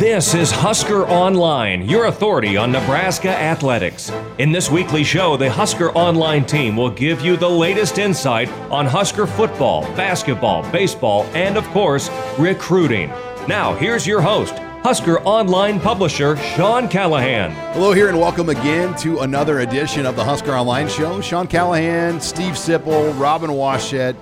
This is Husker Online, your authority on Nebraska athletics. In this weekly show, the Husker Online team will give you the latest insight on Husker football, basketball, baseball, and of course, recruiting. Now, here's your host, Husker Online publisher Sean Callahan. Hello, here, and welcome again to another edition of the Husker Online Show. Sean Callahan, Steve Sipple, Robin Washut.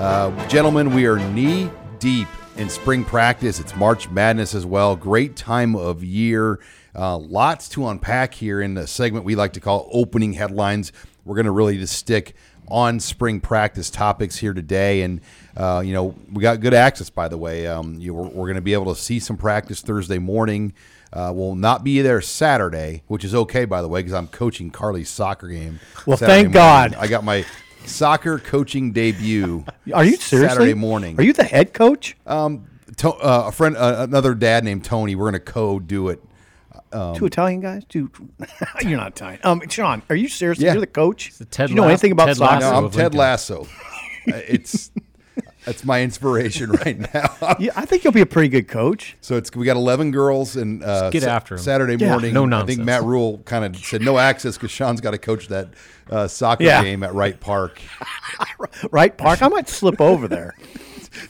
Uh, gentlemen, we are knee deep in spring practice. It's March Madness as well. Great time of year. Uh, lots to unpack here in the segment we like to call opening headlines. We're going to really just stick on spring practice topics here today. And, uh, you know, we got good access, by the way. Um, you, we're, we're going to be able to see some practice Thursday morning. Uh, will not be there Saturday, which is okay, by the way, because I'm coaching Carly's soccer game. Well, Saturday thank morning. God. I got my soccer coaching debut. Are you seriously? Saturday morning. Are you the head coach? Um, to, uh, a friend, uh, another dad named Tony. We're going to co-do it. Two Italian guys? Two. You're not Italian. Um, Sean, are you serious? Yeah. You're the coach. the Ted Do you know Lasso- anything about Ted soccer? Lasso. No, I'm Ted Lincoln. Lasso. Uh, it's that's my inspiration right now. Yeah, I think you'll be a pretty good coach. So it's we got 11 girls and uh, get Sa- after 'em. Saturday Yeah. morning. No nonsense. I think. Matt Rhule kind of said no access because Sean's got to coach that uh, soccer Yeah. game at Wright Park. Right, Park? I might slip over there.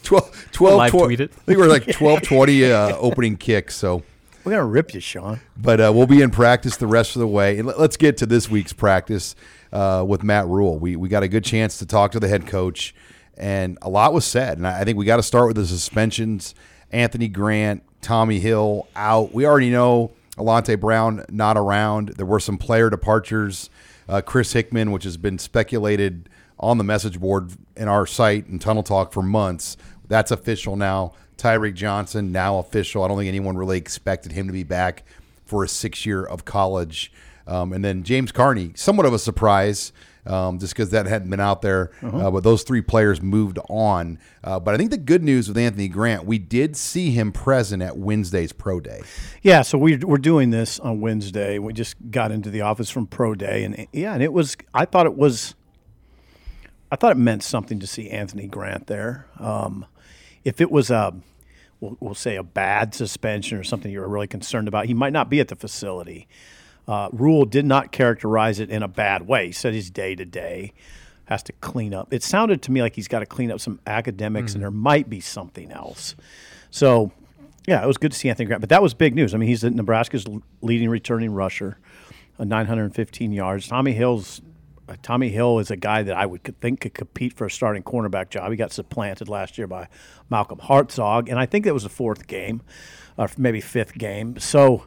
12, 12 Live tw- tweet it. I think we're like 12 20 uh, opening kick. So. We're going to rip you, Sean. but uh, we'll be in practice the rest of the way. And let- let's get to this week's practice uh, with Matt Rhule. We we got a good chance to talk to the head coach, and a lot was said. And I think we got to start with the suspensions. Anthony Grant, Tommy Hill out. We already know Alante Brown not around. There were some player departures. Uh, Chris Hickman, which has been speculated on the message board in our site and Tunnel Talk for months, that's official now. Tyreke Johnson now official. I don't think anyone really expected him to be back for a six year of college. Um, and then James Carney, somewhat of a surprise, um, just because that hadn't been out there. Uh, but those three players moved on. Uh, but I think the good news with Anthony Grant, we did see him present at Wednesday's pro day. Yeah, so we, we're doing this on Wednesday. We just got into the office from Pro Day, and yeah, and it was. I thought it was. I thought it meant something to see Anthony Grant there. Um, if it was a, we'll, we'll say a bad suspension or something you were really concerned about, he might not be at the facility. Uh, Rhule did not characterize it in a bad way. He said he's day to day, has to clean up. It sounded to me like he's got to clean up some academics, and there might be something else. So, yeah, it was good to see Anthony Grant. But that was big news. I mean, he's Nebraska's leading returning rusher, uh, 915 yards. Tommy Hill's uh, Tommy Hill is a guy that I would think could compete for a starting cornerback job. He got supplanted last year by Malcolm Hartzog, and I think that was the fourth game, or maybe fifth game. So,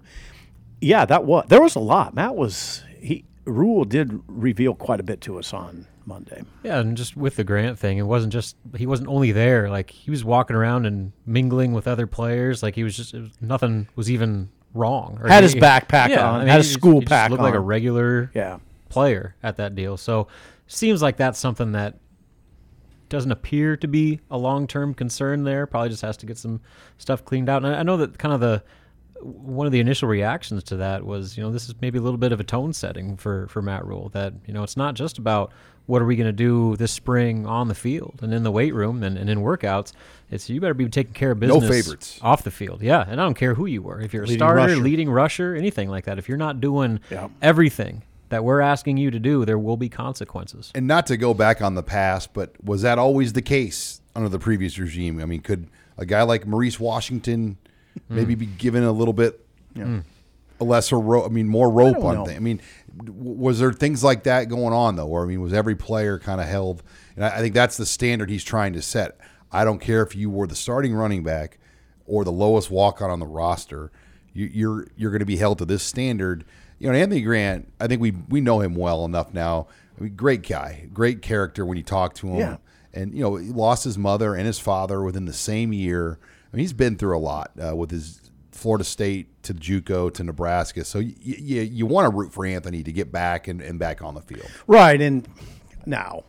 yeah, that was there was a lot. Matt was he Rhule did reveal quite a bit to us on Monday. Yeah, and just with the Grant thing, it wasn't just he wasn't only there. Like he was walking around and mingling with other players. Like he was just was, nothing was even wrong. Or Had he- his backpack yeah, on, I mean, had his just- school just pack Looked like a regular Yeah. player at that deal. So seems like that's something that doesn't appear to be a long term concern there. Probably just has to get some stuff cleaned out. And I I know that kind of the one of the initial reactions to that was, you know, this is maybe a little bit of a tone setting for for Matt Rhule. That you know, it's not just about what are we going to do this spring on the field and in the weight room and, and in workouts. It's you better be taking care of business. No favorites. off the field. Yeah, and I don't care who you were. If you're a Leading starter, rusher. leading rusher, anything like that. If you're not doing Yeah. everything that we're asking you to do, there will be consequences. And not to go back on the past, but was that always the case under the previous regime? I mean, could a guy like Maurice Washington Mm. maybe be given a little bit mm. a lesser rope? I mean, more rope don't on things. I mean, w- was there things like that going on though? Or I mean, was every player kind of held? And I I think that's the standard he's trying to set. I don't care if you were the starting running back or the lowest walk on on the roster. You, you're you're going to be held to this standard. You know, Anthony Grant. I think we we know him well enough now. I mean, great guy, great character when you talk to him. Yeah. And you know, he lost his mother and his father within the same year. I mean, he's been through a lot uh, with his Florida State to JUCO to Nebraska. So you you, you want to root for Anthony to get back and, and back on the field. Right, and now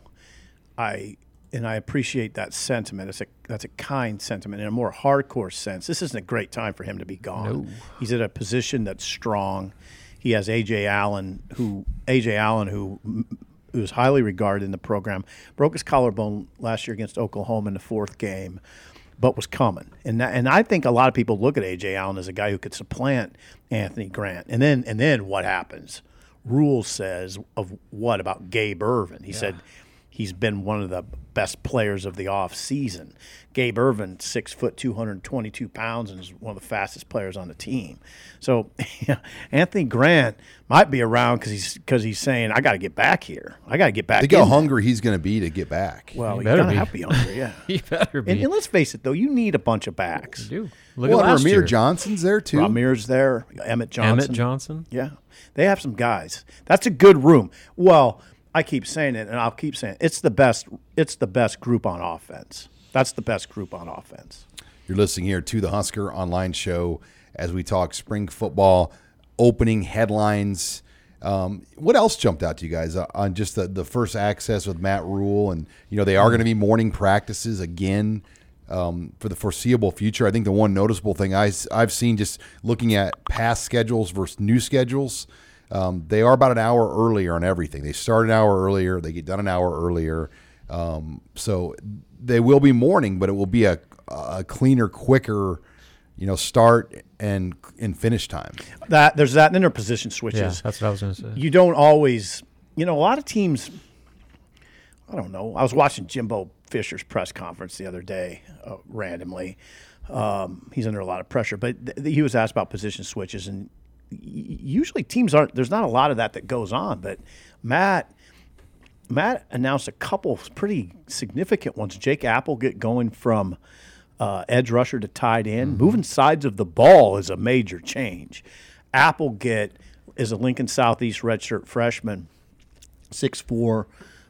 I and I appreciate that sentiment. It's a that's a kind sentiment in a more hardcore sense. This isn't a great time for him to be gone. He's at a position that's strong. He has Ajay Allen, who Ajay Allen, who who's highly regarded in the program, broke his collarbone last year against Oklahoma in the fourth game. But was coming. And that, and I think a lot of people look at Ajay Allen as a guy who could supplant Anthony Grant. And then and then what happens? Rule says of what about Gabe Ervin? He said he's been one of the best players of the off season. Gabe Ervin, six foot, two hundred twenty two pounds, and is one of the fastest players on the team. So Anthony Grant might be around because he's because he's saying I got to get back here. I got to get back. Think how there." hungry he's going to be to get back. Well, you better gotta be. have to be hungry, yeah. He better be. And, and let's face it, though, you need a bunch of backs. do. Look well, at last Rahmir year. Johnson's there too. Rahmir's there, Emmett Johnson. Emmett Johnson. Yeah, they have some guys. That's a good room. Well, I keep saying it, and I'll keep saying it. it's the best. It's the best group on offense. That's the best group on offense. You're listening here to the Husker Online Show as we talk spring football, opening headlines. Um, what else jumped out to you guys uh, on just the, the first access with Matt Rhule? And, you know, they are going to be morning practices again um, for the foreseeable future. I think the one noticeable thing I, I, have seen just looking at past schedules versus new schedules, um, they are about an hour earlier on everything. They start an hour earlier, they get done an hour earlier. Um, so they will be morning, but it will be a, a cleaner, quicker, you know, start and and finish time. That there's that, and then there are position Yeah, switches. that's what I was going to say. you don't always, you know, a lot of teams. I don't know. I was watching Jimbo Fisher's press conference the other day, uh, randomly. Um, he's under a lot of pressure, but th- he was asked about position switches, and y- usually teams aren't. There's not a lot of that that goes on, but Matt. Matt announced a couple pretty significant ones. Jake Appleget going from uh, edge rusher to tight end. Moving sides of the ball is a major change. Appleget is a Lincoln Southeast redshirt freshman, 6'4",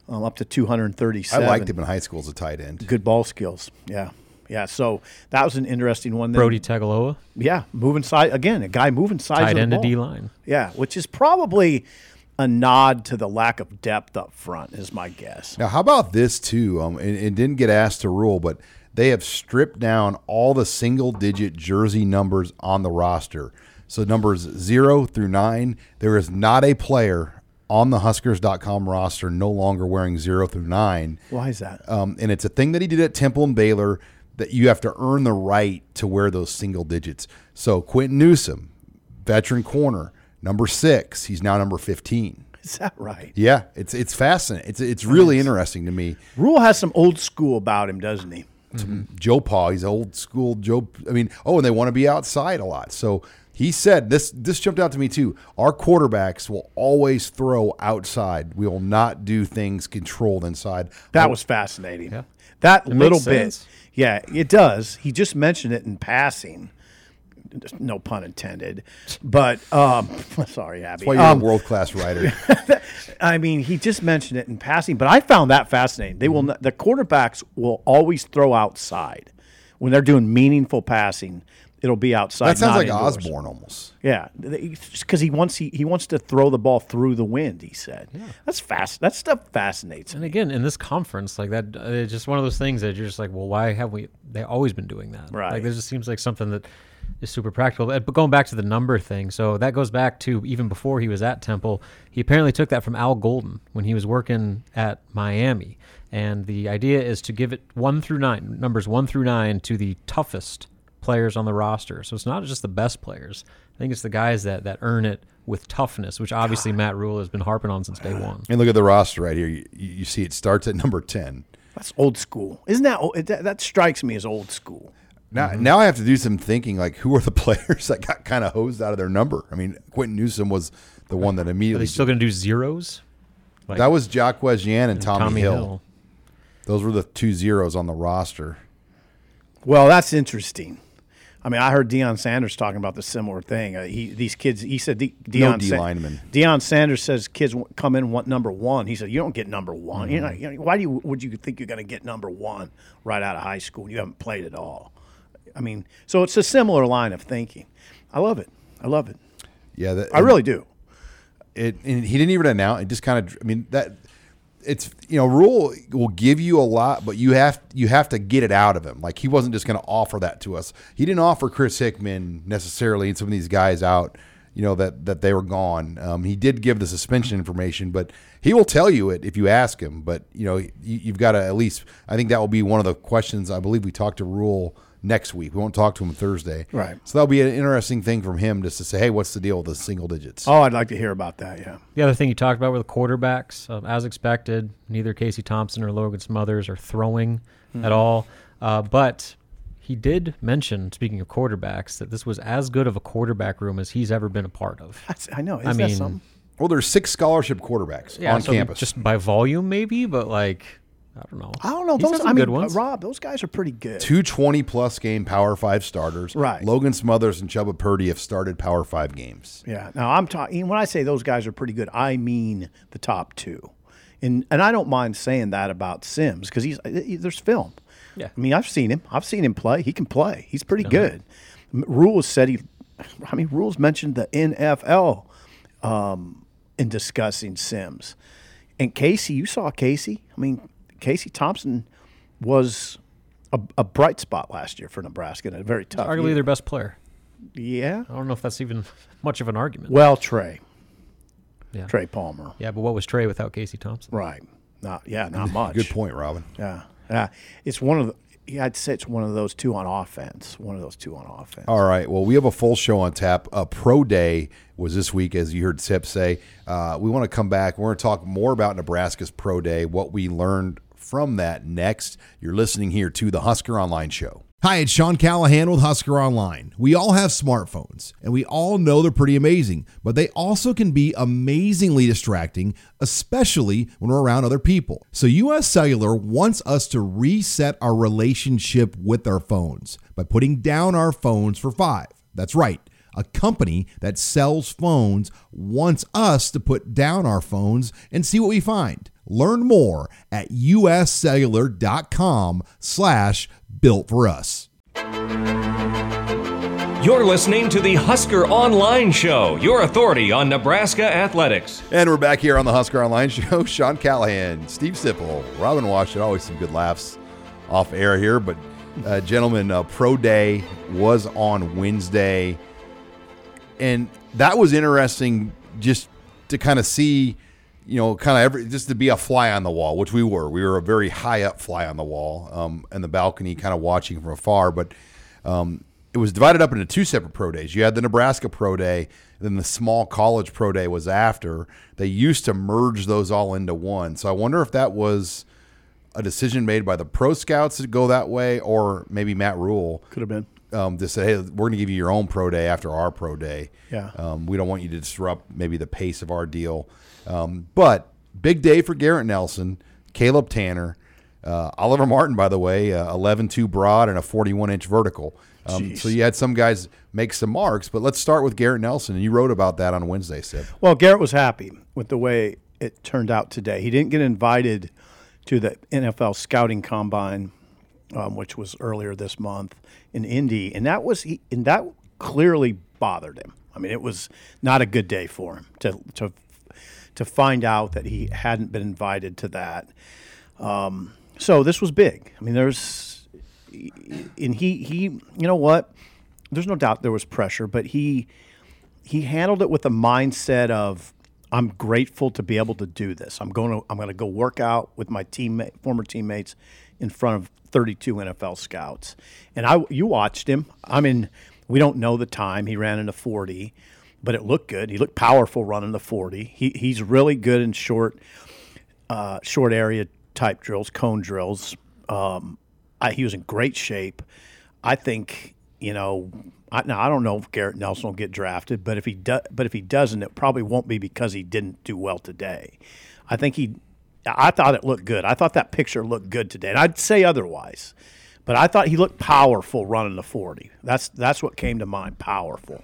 um, up to 237. I liked him in high school as a tight end. Good ball skills. Yeah. Yeah. So that was an interesting one. Then, Brodie Tagaloa, Yeah. Moving side. Again, a guy moving sides tight of the end to ball. D line. Yeah. Which is probably a nod to the lack of depth up front, is my guess. Now, how about this too? Um, and, and didn't get asked to Rhule, but they have stripped down all the single-digit jersey numbers on the roster. So numbers zero through nine, there is not a player on the Huskers.com roster no longer wearing zero through nine. Why is that? Um, and it's a thing that he did at Temple and Baylor that you have to earn the right to wear those single digits. So Quinton Newsome, veteran corner, number six, he's now number fifteen. Is that right? Yeah, it's it's fascinating. It's it's really interesting to me. Rhule has some old school about him, doesn't he? Mm-hmm. Joe Paul, he's old school Joe. I mean, oh, and they want to be outside a lot. So he said this. This jumped out to me too. Our quarterbacks will always throw outside. We will not do things controlled inside. That oh. was fascinating. That makes little bit. Yeah, it does. He just mentioned it in passing. No pun intended. But um, sorry, Abby. That's why you're Um, a world class writer. I mean, he just mentioned it in passing, but I found that fascinating. They will Mm-hmm. not, the quarterbacks will always throw outside when they're doing meaningful passing. It'll be outside. That sounds not like indoors. Osborne almost. Yeah, because he wants he, he wants to throw the ball through the wind. He said, "That's fast. That stuff fascinates And me." again, in this conference, like that, uh, it's just one of those things that you're just like, well, why have we? They always been doing that, Right. Like, this just seems like something that is super practical. But going back to the number thing, so that goes back to even before he was at Temple. He apparently took that from Al Golden when he was working at Miami, and the idea is to give it one through nine, numbers one through nine, to the toughest players on the roster. So it's not just the best players. I think it's the guys that that earn it with toughness, which obviously Matt Rhule has been harping on since day one. And look at the roster right here. You, you see it starts at number 10. That's old school, isn't that? o- That, that strikes me as old school. Now, Mm-hmm. now I have to do some thinking like who are the players that got kind of hosed out of their number? I mean, Quinton Newsome was the one that Are immediately. they still going to do zeros? Like that was Jaquez Yant and Tommy, Tommy Hill. Hill. Those were the two zeros on the roster. Well, that's interesting. I mean, I heard Deion Sanders talking about the similar thing. Uh, he these kids. He said De- No Deion D Sa- lineman. Deion Sanders says kids w- come in want number one. He said you don't get number one. Mm-hmm. not, you know, why do you would you think you're going to get number one right out of high school? You haven't played at all. I mean, so it's a similar line of thinking. I love it. I love it. Yeah, that, I really do. it and he didn't even announce it just kind of i mean that it's you know Rhule will give you a lot but you have you have to get it out of him like he wasn't just going to offer that to us he didn't offer chris hickman necessarily and some of these guys out you know that that they were gone. Um, he did give the suspension information, but he will tell you it if you ask him. But you know, you, you've got to at least. I think that will be one of the questions. I believe we talked to Rhule next week. We won't talk to him Thursday. Right. So that'll be an interesting thing from him just to say, hey, what's the deal with the single digits? Oh, I'd like to hear about that. Yeah. The other thing you talked about were the quarterbacks. Uh, as expected, neither Casey Thompson or Logan Smothers are throwing at all. Uh, but he did mention, speaking of quarterbacks, that this was as good of a quarterback room as he's ever been a part of. That's, I know. Is I that mean, something? Well, there's six scholarship quarterbacks on so campus. just by volume, maybe, but like, I don't know. I don't know. He's Those, some I mean, good ones. Rob, those guys are pretty good. two 20 plus game Power Five starters. Right. Logan Smothers and Chubba Purdy have started Power Five games. Yeah. Now I'm talking when I say those guys are pretty good, I mean the top two, and and I don't mind saying that about Sims because he's he, there's film. Yeah. I mean I've seen him. I've seen him play. He can play. He's pretty good. Rules said he. I mean Rules mentioned the NFL um, in discussing Sims, and Casey. You saw Casey. I mean Casey Thompson was. A, a bright spot last year for Nebraska and a very tough. Arguably year. their best player. yeah. I don't know if that's even much of an argument. Well, Trey. Yeah. Trey Palmer. Yeah, but what was Trey without Casey Thompson? Right. Not yeah, not much. Good point, Robin. Yeah. Yeah. It's one of the yeah, I'd say it's one of those two on offense. One of those two on offense. All right. Well, we have a full show on tap. A pro day was this week, as you heard Tip say. Uh, we want to come back. We're going to talk more about Nebraska's pro day, what we learned from that next. You're listening here to the Husker Online Show. Hi, it's Sean Callahan with Husker Online. We all have smartphones, and we all know they're pretty amazing, but they also can be amazingly distracting, especially when we're around other people. So, US Cellular wants us to reset our relationship with our phones by putting down our phones for five. That's right. A company that sells phones wants us to put down our phones and see what we find. Learn more at uscellular.com slash built for us. You're listening to the Husker Online Show, your authority on Nebraska athletics. And we're back here on the Husker Online Show. Sean Callahan, Steve Sipple, Robin Washington. Always some good laughs off air here. But, uh, gentlemen, uh, Pro Day was on Wednesday. And that was interesting just to kind of see, you know, kind of every, just to be a fly on the wall, which we were. We were a very high up fly on the wall um, in the balcony, kind of watching from afar. But, um, it was divided up into two separate pro days. You had the Nebraska pro day, then the small college pro day was after. They used to merge those all into one. So I wonder if that was a decision made by the pro scouts to go that way, or maybe Matt Rhule Could have been. Um, to say, hey, we're going to give you your own pro day after our pro day. Yeah. Um, we don't want you to disrupt maybe the pace of our deal. Um, but big day for Garrett Nelson, Caleb Tannor, uh, Oliver Martin, by the way, uh, 11-2 broad and a 41-inch vertical. Um, so you had some guys make some marks, but let's start with Garrett Nelson. And you wrote about that on Wednesday, Sip. Well, Garrett was happy with the way it turned out today. He didn't get invited to the NFL scouting combine, um, which was earlier this month in Indy, and that was and that clearly bothered him. I mean, it was not a good day for him to to to find out that he hadn't been invited to that. Um, so this was big. I mean, there's and he he you know what? There's no doubt there was pressure, but he he handled it with a mindset of I'm grateful to be able to do this. I'm going to I'm going to go work out with my teammate former teammates in front of 32 NFL scouts. And I you watched him. I mean, we don't know the time he ran in a 40, but it looked good. He looked powerful running the 40. He he's really good in short uh, short area type drills, cone drills. Um, I, he was in great shape. I think you know. I, now I don't know if Garrett Nelson will get drafted, but if he does, but if he doesn't, it probably won't be because he didn't do well today. I think he. I thought it looked good. I thought that picture looked good today, and I'd say otherwise, but I thought he looked powerful running the forty. That's that's what came to mind. Powerful.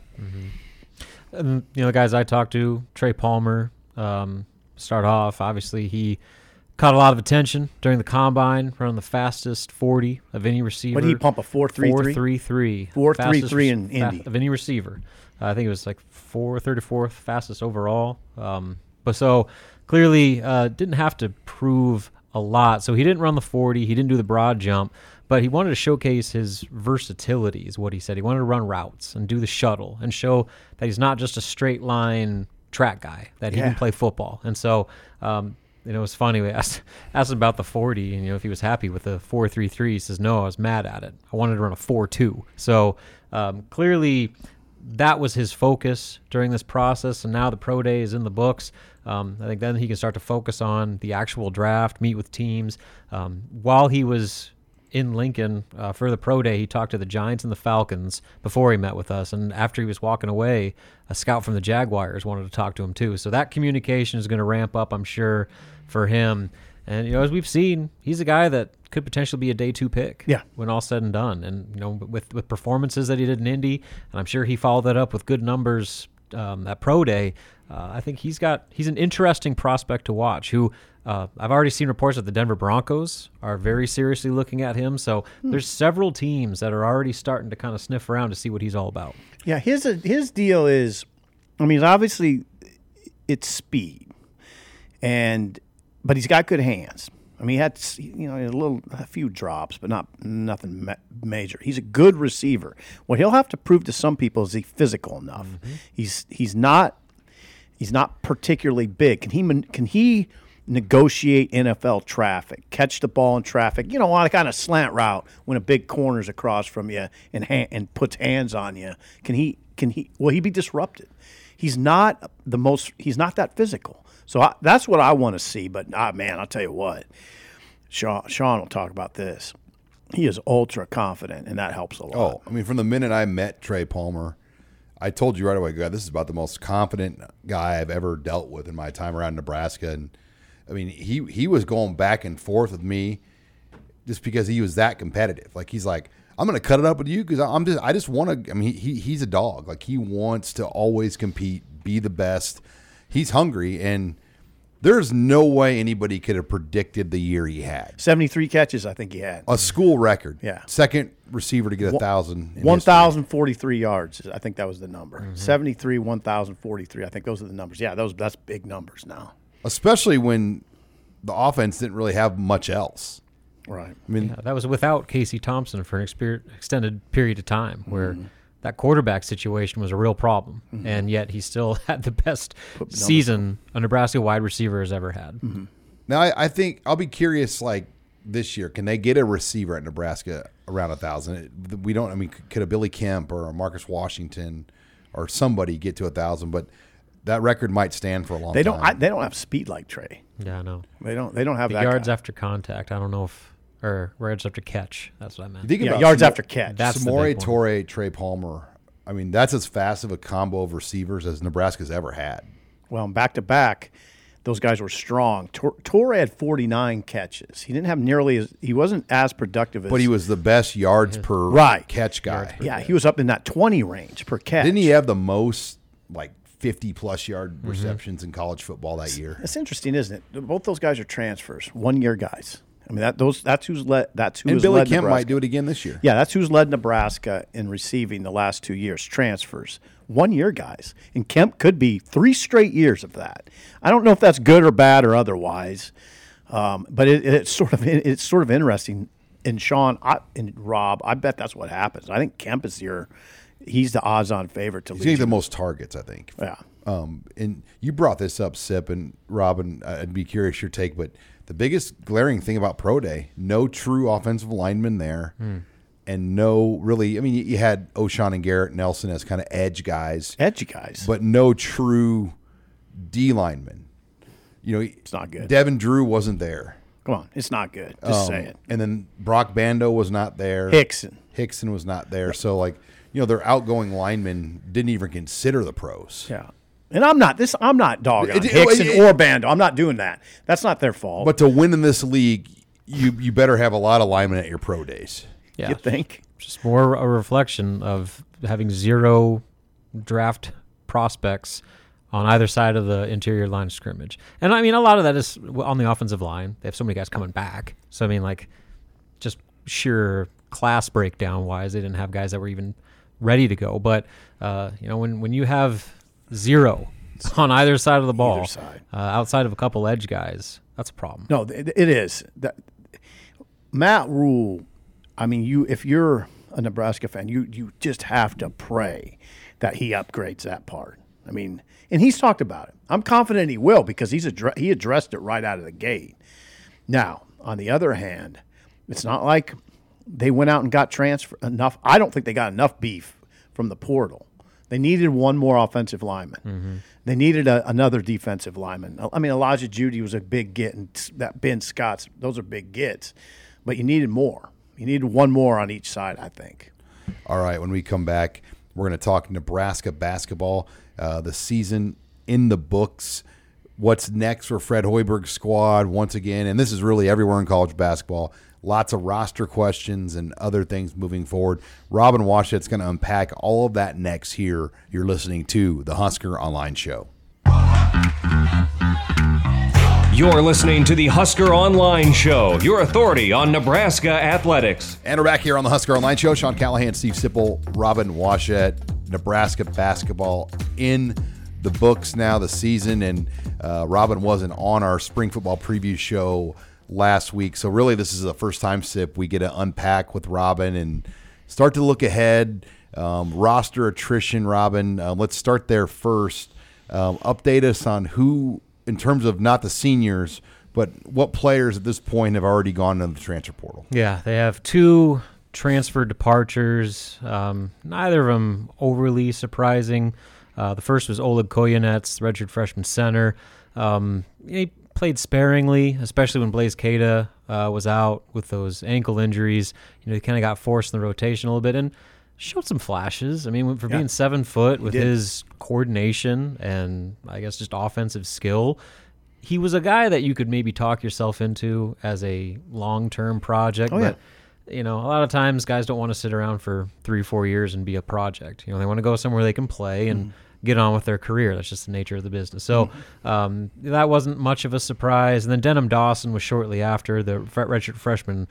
And you know, the guys I talked to, Trey Palmer, um, start off. Obviously, he caught a lot of attention during the combine, running the fastest 40 of any receiver. What did he pump a 4.33? 4.33. 4.33 Fastest in fa- Indy. of any receiver. Uh, I think it was like 434th fastest overall. Um, but so clearly uh, didn't have to prove a lot. So he didn't run the 40. He didn't do the broad jump. but he wanted to showcase his versatility, is what he said. He wanted to run routes and do the shuttle and show that he's not just a straight line track guy, that he Yeah. can play football. And so, um, you know, it was funny. We asked, asked him about the 40 and, you know, if he was happy with the 4.33. He says, no, I was mad at it. I wanted to run a 4 2. So um, clearly that was his focus during this process. And now the pro day is in the books. Um, I think then he can start to focus on the actual draft, meet with teams. Um, while he was in Lincoln uh, for the pro day, he talked to the Giants and the Falcons before he met with us. And after he was walking away, a scout from the Jaguars wanted to talk to him too. So that communication is going to ramp up, I'm sure, for him. And you know, as we've seen, he's a guy that could potentially be a day two pick. Yeah. When all said and done, and you know, with with performances that he did in Indy, and I'm sure he followed that up with good numbers um, at pro day. Uh, I think he's got he's an interesting prospect to watch. Who uh, I've already seen reports that the Denver Broncos are very seriously looking at him. So there's several teams that are already starting to kind of sniff around to see what he's all about. Yeah, his his deal is, I mean, obviously, it's speed, and but he's got good hands. I mean, he had you know a little a few drops, but not nothing ma- major. He's a good receiver. What he'll have to prove to some people is he physical enough. He's he's not he's not particularly big. Can he can he negotiate NFL traffic, catch the ball in traffic? You know, on a kind of slant route when a big corner's across from you and ha- and puts hands on you. Can he can he will he be disrupted? He's not the most. He's not that physical. So I, that's what I want to see. But ah, man, I'll tell you what, Sean, Sean will talk about this. He is ultra confident, and that helps a lot. Oh, I mean, from the minute I met Trey Palmer, I told you right away, God, this is about the most confident guy I've ever dealt with in my time around Nebraska. And I mean, he he was going back and forth with me just because he was that competitive. Like he's like, I'm to cut it up with you because I'm just I just want to. I mean, he he's a dog. Like he wants to always compete, be the best. He's hungry, and there's no way anybody could have predicted the year he had. 73 catches, I think he had. A school record. Yeah. Second receiver to get a thousand. in history. 1,043 yards. I think that was the number. 73, 1,043. I think those are the numbers. Yeah, those that's big numbers now. especially when the offense didn't really have much else. Right. I mean, Yeah, that was without Casey Thompson for an extended period of time, where Mm-hmm. That quarterback situation was a real problem, and yet he still had the best season a Nebraska wide receiver has ever had. Mm-hmm. now I, I think I'll be curious. Like this year, can they get a receiver at Nebraska around a thousand? We don't. I mean, could a Billy Kemp or a Marcus Washington or somebody get to a thousand? But that record might stand for a long They don't. I, time. they don't have speed like Trey. Yeah, I know. They don't. They don't have The that yards guy. after contact, I don't know if, or yards after catch. That's what I meant. Think Yeah, about yards Samo- after catch. That's the Samori big one. Toure, Trey Palmer. I mean, that's as fast of a combo of receivers as Nebraska's ever had. Well, back to back, those guys were strong. Tor- Toure had 49 catches. He didn't have nearly as. He wasn't as productive as. But he was the best yards per Right. catch guy. Yeah, he was up in that 20 range per catch. Didn't he have the most like 50 plus yard Mm-hmm. receptions in college football that year? That's interesting, isn't it? Both those guys are transfers, one year guys. I mean that those that's who's led that's who And Billy Kemp might do it again this year. Yeah, that's who's led Nebraska in receiving the last two years transfers. One year guys, and Kemp could be three straight years of that. I don't know if that's good or bad or otherwise, um, but it, it's sort of it's sort of interesting. And Sean I, and Rob, I bet that's what happens. I think Kemp is your he's the odds-on favorite to He's lead. getting the most targets, I think. Yeah. Um, and you brought this up, Sip and Robin. I'd be curious your take, but the biggest glaring thing about Pro Day: no true offensive lineman there, and no really. I mean, you- you had Ochaun and Garrett Nelson as kind of edge guys, edgy guys. but no true D linemen. You know, it's not good. Devin Drew wasn't there. Come on, it's not good. Just say Um, it. And then Broc Bando was not there. Hixson. Hixson was not there. So like, you know, their outgoing linemen didn't even consider the pros. Yeah. And I'm not this. I'm not dogging on It- it- it- or Bando. I'm not doing that. That's not their fault. But to win in this league, you you better have a lot of linemen at your pro days. Yeah, you think? just more a reflection of having zero draft prospects on either side of the interior line of scrimmage. And I mean, a lot of that is on the offensive line. They have so many guys coming back. So I mean, like, just sheer class breakdown wise, they didn't have guys that were even ready to go. But uh, you know, when when you have zero on either side of the ball. Uh, outside of a couple edge guys, that's a problem. No, it, it is. That, Matt Rhule I mean, you if you're a Nebraska fan, you you just have to pray that he upgrades that part. I mean, and he's talked about it. I'm confident he will because he's addre- he addressed it right out of the gate. Now, on the other hand, it's not like they went out and got transfer enough. I don't think they got enough beef from the portal. They needed one more offensive lineman. Mm-hmm. They needed a, another defensive lineman. I mean, Elijah Jeudy was a big get, and that Ben Scott's those are big gets, but you needed more. You needed one more on each side, I think. All right, when we come back, we're going to talk Nebraska basketball. Uh, the season in the books. What's next for Fred Hoiberg's squad once again? And this is really everywhere in college basketball. Lots of roster questions and other things moving forward. Robin Washut's going to unpack all of that next here. You're listening to the Husker Online Show. You're listening to the Husker Online Show, your authority on Nebraska athletics. And we're back here on the Husker Online Show. Sean Callahan, Steve Sipple, Robin Washut, Nebraska basketball in the books now, the season. And uh, Robin wasn't on our spring football preview show last week. So, really, this is the first time, Sip, we get to unpack with Robin and start to look ahead. Um, roster attrition, Robin. Um, let's start there first. Um, update us on who, in terms of not the seniors, but what players at this point have already gone into the transfer portal. Yeah, they have two transfer departures. Um, neither of them overly surprising. Uh, the first was Oleg Kojenets, redshirt freshman center. Um, he played sparingly, especially when Blaise Keita uh, was out with those ankle injuries. You know, he kind of got forced in the rotation a little bit and showed some flashes. I mean, for Yeah. being seven foot with did. his coordination and I guess just offensive skill, he was a guy that you could maybe talk yourself into as a long term project. Oh, yeah. but you know, a lot of times guys don't want to sit around for three or four years and be a project. You know, they want to go somewhere they can play and Mm-hmm. Get on with their career. That's just the nature of the business. So um, that wasn't much of a surprise. And then Denim Dawson was shortly after the redshirt freshman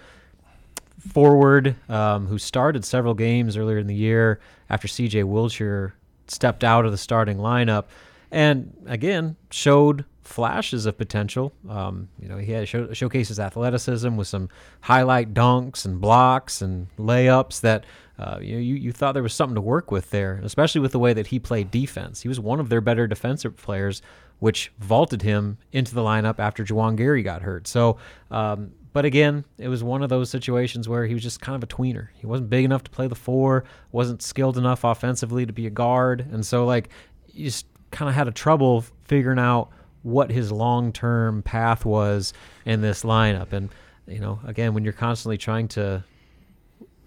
forward um, who started several games earlier in the year after C.J. Wilcher stepped out of the starting lineup and again showed flashes of potential. Um, you know, he had show, showcases athleticism with some highlight dunks and blocks and layups that uh, you, you thought there was something to work with there, especially with the way that he played defense. He was one of their better defensive players, which vaulted him into the lineup after Juwan Gary got hurt. So. Um, but again, it was one of those situations where he was just kind of a tweener. He wasn't big enough to play the four, wasn't skilled enough offensively to be a guard, and so like you just kind of had a trouble figuring out what his long-term path was in this lineup. And you know, again, when you're constantly trying to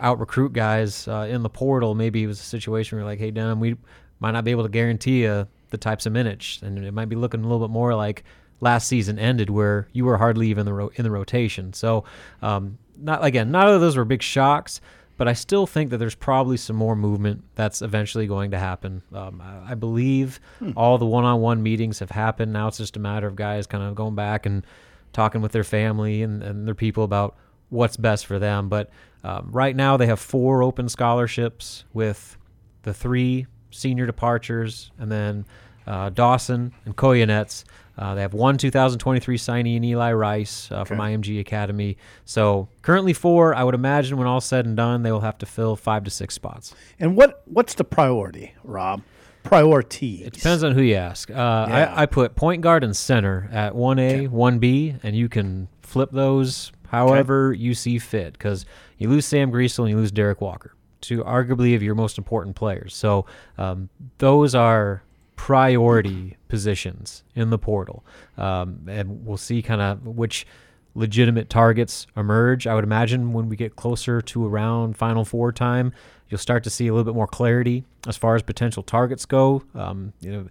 out recruit guys uh, in the portal, maybe it was a situation where like, hey, Denim, we might not be able to guarantee you the types of minutes, and it might be looking a little bit more like last season ended, where you were hardly even the ro- in the rotation. So, um, not again, none of those were big shocks, but I still think that there's probably some more movement that's eventually going to happen. Um, I, I believe all the one-on-one meetings have happened. Now it's just a matter of guys kind of going back and talking with their family and, and their people about what's best for them. But um, right now they have four open scholarships with the three senior departures and then uh, Dawson and Kojenets. Uh, they have one 2023 signee in Eli Rice uh, from Okay. IMG Academy. So currently four. I would imagine when all said and done, they will have to fill five to six spots. And what what's the priority, Rob? Priority. It depends on who you ask. Uh, Yeah. I, I put point guard and center at 1A, 1B, and you can flip those however you see fit because you lose Sam Griesel and you lose Derrick Walker, two arguably of your most important players. So um, those are priority positions in the portal. Um, and we'll see kind of which legitimate targets emerge. I would imagine when we get closer to around Final Four time, you'll start to see a little bit more clarity as far as potential targets go. Um, you know,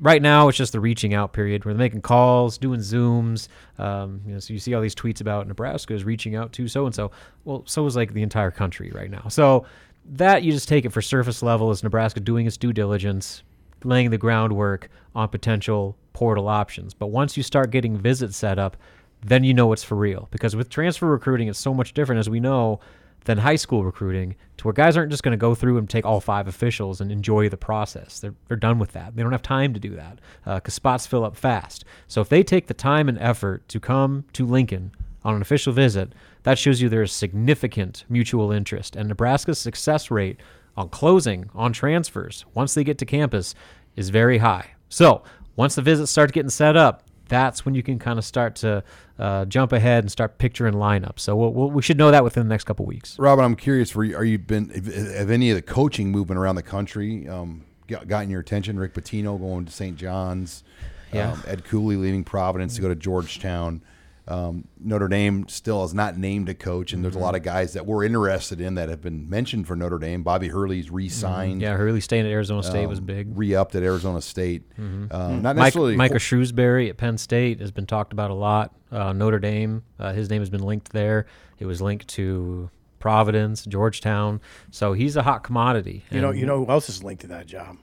right now it's just the reaching out period where they're making calls, doing zooms. Um, you know, so you see all these tweets about Nebraska is reaching out to so and so. Well, so is like the entire country right now. So that you just take it for surface level is Nebraska doing its due diligence, laying the groundwork on potential portal options. But once you start getting visits set up, then you know it's for real. Because with transfer recruiting, it's so much different, as we know, than high school recruiting, to where guys aren't just going to go through and take all five officials and enjoy the process. They're, they're done with that. They don't have time to do that uh, because spots fill up fast. So if they take the time and effort to come to Lincoln on an official visit, that shows you there's significant mutual interest. And Nebraska's success rate on closing, on transfers, once they get to campus, is very high. So once the visits start getting set up, that's when you can kind of start to uh, jump ahead and start picturing lineups. So we'll, we'll, we should know that within the next couple weeks. Robin, I'm curious. Were you, are you been have, any of the coaching movement around the country um, got, gotten your attention? Rick Pitino going to St. John's, Yeah. um, Ed Cooley leaving Providence to go to Georgetown. Um, Notre Dame still has not named a coach, and there's a lot of guys that we're interested in that have been mentioned for Notre Dame. Bobby Hurley's re-signed, Yeah, Hurley staying at Arizona State was um, big. re-upped at Arizona State. Um, not Mike, necessarily Micah Shrewsberry at Penn State has been talked about a lot. Uh, Notre Dame, uh, his name has been linked there. It was linked to Providence, Georgetown. So he's a hot commodity. You know, you know who else is linked to that job?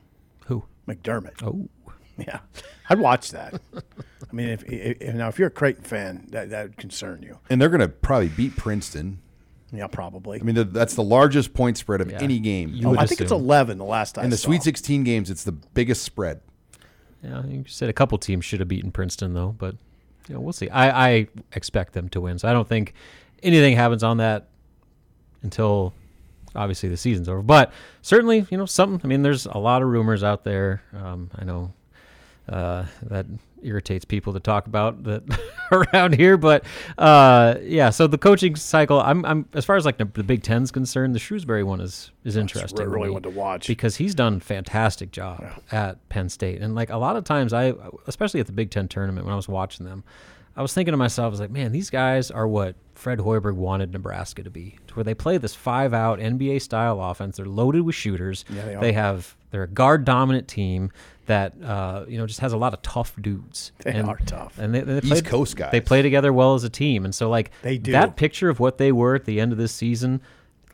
who? McDermott. Oh, Yeah, I'd watch that. I mean, if, if now if you're a Creighton fan, that that would concern you. and they're going to probably beat Princeton. Yeah, probably. I mean, the, that's the largest point spread of Yeah. any game. You Oh, would I think it's assume. 11 the last time. in the Sweet 16 games, it's the biggest spread. yeah. You said a couple teams should have beaten Princeton though, but you know, we'll see. I, I expect them to win. So I don't think anything happens on that until obviously the season's over. But certainly, you know, something. I mean, there's a lot of rumors out there. Um, I know uh, that irritates people to talk about that around here, but uh, yeah. So the coaching cycle, I'm, I'm as far as like the, the Big Ten's concerned, the Shrewsberry one is is interesting. to really one to watch. because he's done a fantastic job at Penn State, and like a lot of times, I especially at the Big Ten tournament when I was watching them, I was thinking to myself, I was like, man, these guys are what Fred Hoiberg wanted Nebraska to be, to where they play this five-out NBA style offense. They're loaded with shooters. Yeah, they they have they're a guard-dominant team that uh, you know just has a lot of tough dudes. They and, are tough. and they, they East Coast guys. They play together well as a team, and so like They do. that picture of what they were at the end of this season,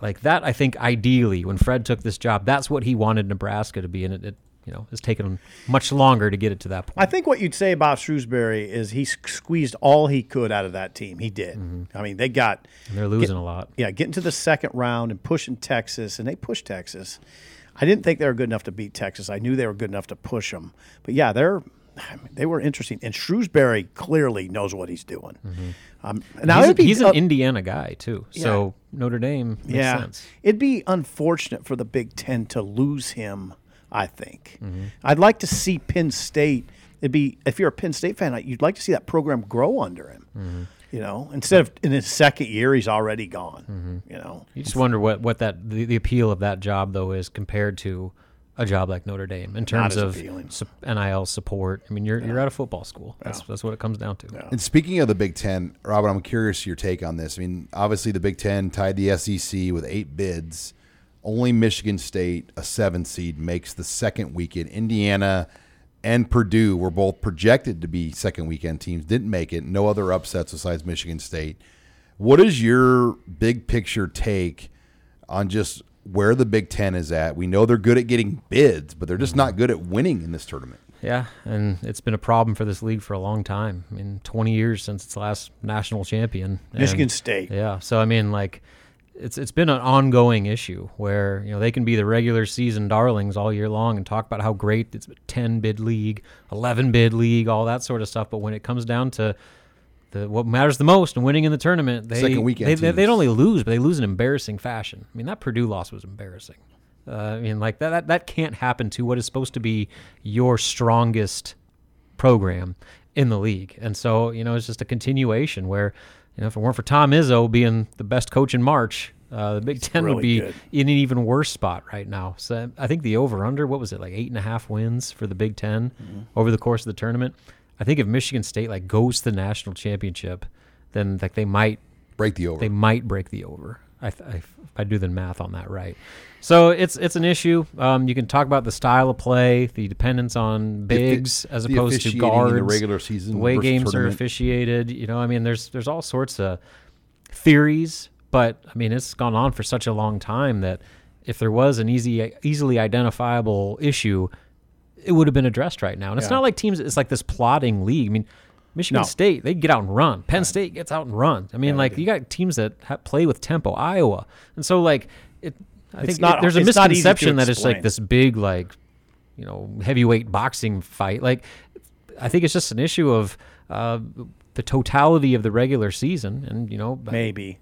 like that. I think ideally, when Fred took this job, that's what he wanted Nebraska to be, and it, it you know has taken much longer to get it to that point. I think what you'd say about Shrewsberry is he squeezed all he could out of that team. He did. I mean, they got And they're losing a lot. yeah, getting to the second round and pushing Texas, and they pushed Texas. I didn't think they were good enough to beat Texas. I knew they were good enough to push them. But yeah, they're I mean, they were interesting, and Shrewsberry clearly knows what he's doing. Um, now he's, be, he's an uh, Indiana guy too, so Notre Dame makes yeah, sense. it'd be unfortunate for the Big Ten to lose him. I think Mm-hmm. I'd like to see Penn State. It'd be if you're a Penn State fan, you'd like to see that program grow under him. Mm-hmm. You know, instead of in his second year, he's already gone. Mm-hmm. You know, You just wonder what what that the, the appeal of that job though is compared to a job like Notre Dame in terms of appealing. sup- NIL support. I mean, you're you're at a football school. That's that's what it comes down to. And speaking of the Big Ten, Robin, I'm curious your take on this. I mean, obviously the Big Ten tied the SEC with eight bids. Only Michigan State, a seven seed, makes the second weekend. Indiana and Purdue were both projected to be second weekend teams, didn't make it. No other upsets besides Michigan State. What is your big picture take on just where the Big Ten is at? We know they're good at getting bids, but they're just not good at winning in this tournament. Yeah, and it's been a problem for this league for a long time. I mean, 20 years since its last national champion. Michigan And- State. Yeah, so I mean, like, it's it's been an ongoing issue where you know they can be the regular season darlings all year long and talk about how great it's a 10 bid league, 11 bid league, all that sort of stuff. But when it comes down to the what matters the most and winning in the tournament, they Second weekend they, they, they don't only lose, but they lose in embarrassing fashion. I mean, that Purdue loss was embarrassing. Uh, I mean, like that, that that can't happen to what is supposed to be your strongest program in the league. And so, you know, it's just a continuation where, you know, if it weren't for Tom Izzo being the best coach in March, uh, the Big Ten would be good. in an even worse spot right now. So I think the over under, what was it, like eight and a half wins for the Big 10 Mm-hmm. over the course of the tournament? I think if Michigan State like goes to the national championship, then like they might Break the over. they might break the over. I, th- I, if I do the math on that right. So it's it's an issue. Um, you can talk about the style of play, the dependence on The bigs as the opposed to guards, the regular season the way games are officiated. You know, I mean, there's there's all sorts of theories, but I mean, it's gone on for such a long time that if there was an easy, easily identifiable issue, it would have been addressed right now. And it's Yeah. not like teams. It's like this plotting league. I mean, Michigan No. State they get out and run. Penn State gets out and runs. I mean, like you got teams that ha- play with tempo. Iowa, and so like. I It's think not- there's a it's not easy to misconception that it's like this big like you know heavyweight boxing fight. Like I think it's just an issue of uh, the totality of the regular season, and you know, Maybe,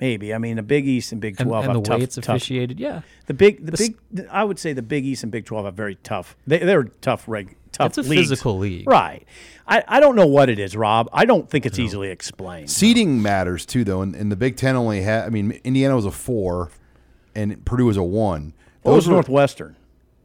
maybe. I mean, the Big East and Big Twelve and the have way tough, it's tough. officiated, yeah, The big, the, The big. I would say the Big East and Big Twelve are very tough. They, they're tough reg. Tough It's a leagues. physical league. right? I, I don't know what it is, Rob. I don't think it's easily explained. Seeding matters too, though. And, and the Big Ten only had. I mean, Indiana was a four, and Purdue was a one. What was were Northwestern?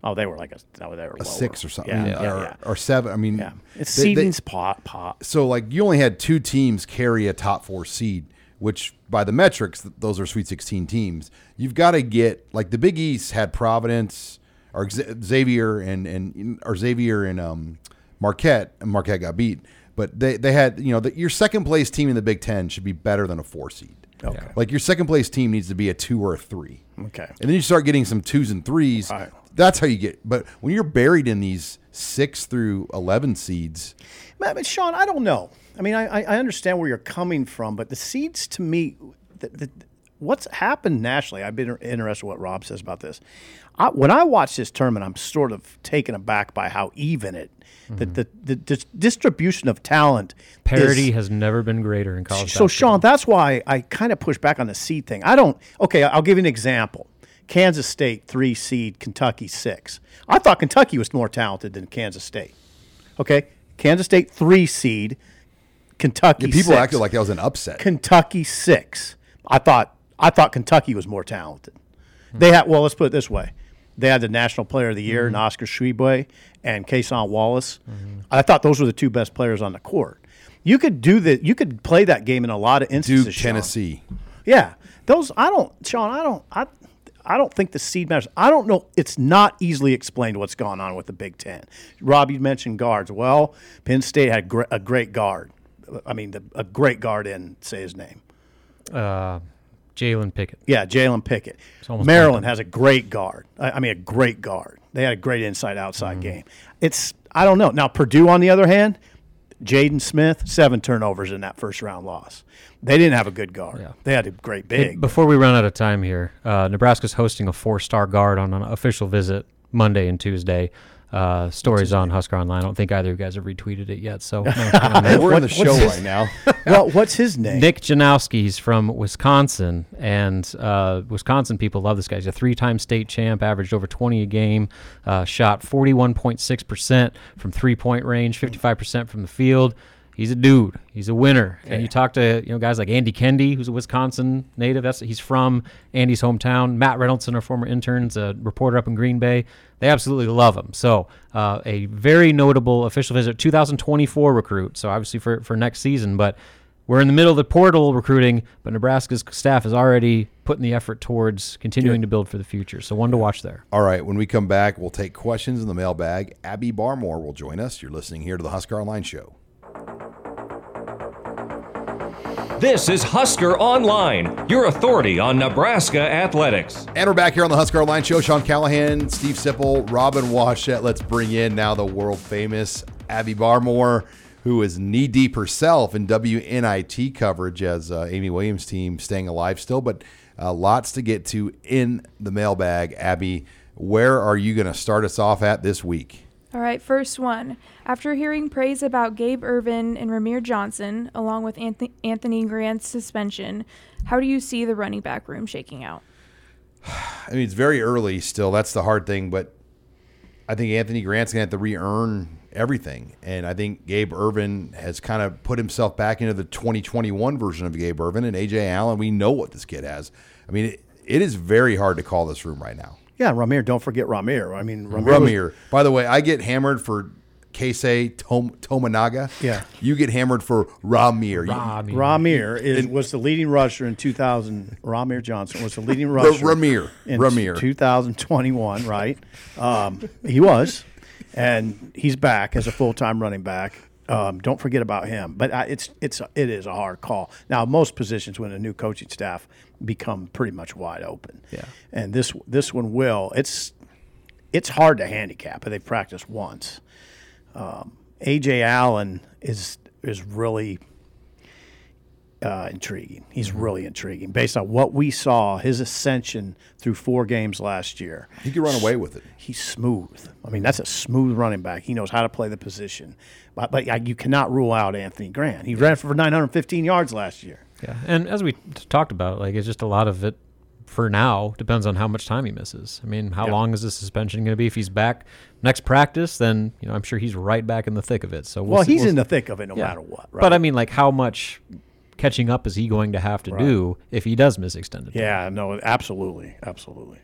Oh, they were like a, no, they were a lower. six or something, Yeah, yeah, or, yeah. or seven. I mean, yeah. It's they- they- seeding's pot pot. so like you only had two teams carry a top four seed, which by the metrics, those are Sweet 16 teams. You've got to get like the Big East had Providence or Xavier and and or Xavier and um, Marquette, and Marquette got beat, but they they had you know the, your second place team in the Big Ten should be better than a four seed. Okay. Like your second place team needs to be a two or a three. Okay. And then you start getting some twos and threes. Right. That's how you get. But when you're buried in these six through eleven seeds, Man, but Sean, I don't know. I mean, I, I I understand where you're coming from, but the seeds to me, the, the, what's happened nationally, I've been interested in what Rob says about this. I, when I watch this tournament, I'm sort of taken aback by how even it, the, mm-hmm. the, the, dis- distribution of talent, is- parity has never been greater in college. so, basketball. Sean, that's why I kind of push back on the seed thing. I don't. Okay, I'll give you an example. Kansas State three seed, Kentucky six. I thought Kentucky was more talented than Kansas State. Okay, Kansas State three seed, Kentucky. people six. acted like that was an upset. Kentucky six. I thought I thought Kentucky was more talented. They had well, let's put it this way. They had the National Player of the Year, in Oscar Tshiebwe and Cason Wallace. I thought those were the two best players on the court. You could do that. You could play that game in a lot of instances. Duke, Sean. Tennessee. Yeah, those I don't, Sean. I don't. I, I don't think the seed matters. I don't know. It's not easily explained what's going on with the Big Ten. Rob, you mentioned guards. Well, Penn State had a great guard. I mean, a great guard in say his name. uh, Jalen Pickett. Yeah, Jalen Pickett. Maryland has a great guard. I, I mean, a great guard. They had a great inside outside Mm-hmm. game. It's I don't know. Now Purdue, on the other hand, Jaden Smith seven turnovers in that first round loss. They didn't have a good guard. Yeah. They had a great big. Before we run out of time here, uh, Nebraska's hosting a four-star guard on an official visit Monday and Tuesday. Uh, stories on Husker Online. I don't think either of you guys have retweeted it yet. So Hey, we're in the show what's right now. well, what's his name? Nick Janowski, he's from Wisconsin, and uh, Wisconsin people love this guy. He's a three-time state champ, averaged over 20 a game, uh, shot 41.6 percent from three-point range, 55 percent from the field. He's a dude. He's a winner. And you talk to you know guys like Andy Kendi, who's a Wisconsin native. That's he's from Andy's hometown. Matt Reynoldson, our former intern's a reporter up in Green Bay. They absolutely love him. So uh, a very notable official visit, 2024 recruit. So obviously for for next season, but we're in the middle of the portal recruiting, but Nebraska's staff is already putting the effort towards continuing to build for the future. So one to watch there. All right, when we come back, we'll take questions in the mailbag. Abby Barmore will join us. You're listening here to the Husker Online Show. This is Husker Online, your authority on Nebraska athletics. And we're back here on the Husker Online Show. Sean Callahan, Steve Sipple, Robin Washut. Let's bring in now the world famous Abby Barmore, who is knee deep herself in WNIT coverage as uh, Amy Williams' team staying alive still, but uh, lots to get to in the mailbag. Abby, where are you going to start us off at this week? All right, first one. After hearing praise about Gabe Ervin and Rahmir Johnson, along with Anth- Anthony Grant's suspension, how do you see the running back room shaking out? I mean, it's very early still. That's the hard thing, but I think Anthony Grant's gonna have to re-earn everything, and I think Gabe Ervin has kind of put himself back into the 2021 version of Gabe Ervin and Ajay Allen. We know what this kid has. I mean, it, it is very hard to call this room right now. Yeah, Rahmir. Don't forget Rahmir. I mean, Rahmir. was- By the way, I get hammered for Keisei Tom, Tominaga. Yeah. you get hammered for Rahmir. You- Rahmir is, was the leading rusher in 2000. Rahmir Johnson was the leading R- rusher. Rahmir. in Rahmir. 2021, right? Um, he was, and he's back as a full time running back. Um, don't forget about him. But I, it's it's it is a hard call. Now, most positions when a new coaching staff become pretty much wide open. Yeah. And this this one will. It's it's hard to handicap. They've practiced once. Um, Ajay Allen is is really uh, intriguing. He's really intriguing based on what we saw his ascension through four games last year. He could run away with it. He's smooth. I mean, that's a smooth running back. He knows how to play the position. But, but you cannot rule out Anthony Grant. He ran for 915 yards last year. Yeah, and as we t- talked about, like it's just a lot of it for now depends on how much time he misses. I mean, how Yeah. long is the suspension going to be? If he's back next practice, then you know I'm sure he's right back in the thick of it. So we'll Well, see- he's we'll in the thick of it no yeah. matter what. Right? But I mean, like how much catching up is he going to have to do if he does miss extended? time? yeah, no, absolutely, absolutely.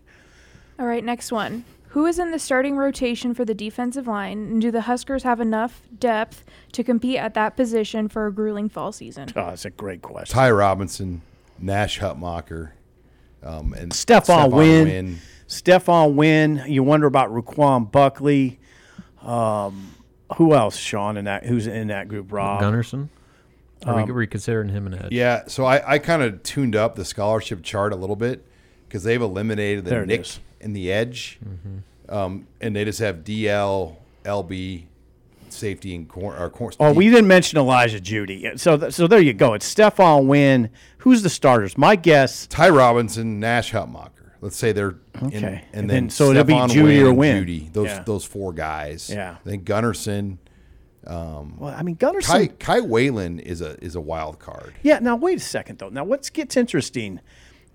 All right, next one. Who is in the starting rotation for the defensive line, and do the Huskers have enough depth to compete at that position for a grueling fall season? Oh, that's a great question. Ty Robinson, Nash Hutmacher, um, and Stephon Wynn. Wynn. Stephon Wynn. You wonder about Ru'Quan Buckley. Um, who else, Sean? In that who's in that group? Rob. Gunnerson. Are we, are we considering him an edge? Yeah, so I, I kind of tuned up the scholarship chart a little bit because they've eliminated the There Nick is. and the edge, um, and they just have DL, LB, safety, and corner. Or cor- Oh, we didn't mention Elijah Jeudy. So, th- so there you go. It's Stephon Wynn. Who's the starters? My guess. Ty Robinson, Nash Hutmacher. Let's say they're in- Okay. and, And then then- so it'll be Stephon Jeudy or and Wynn. Jeudy. Those Yeah. those four guys. Yeah. I think Gunnerson, Well, I mean, Gunnerson. Kai Kai Wallin is a is a wild card. Yeah. Now wait a second though. Now what gets interesting,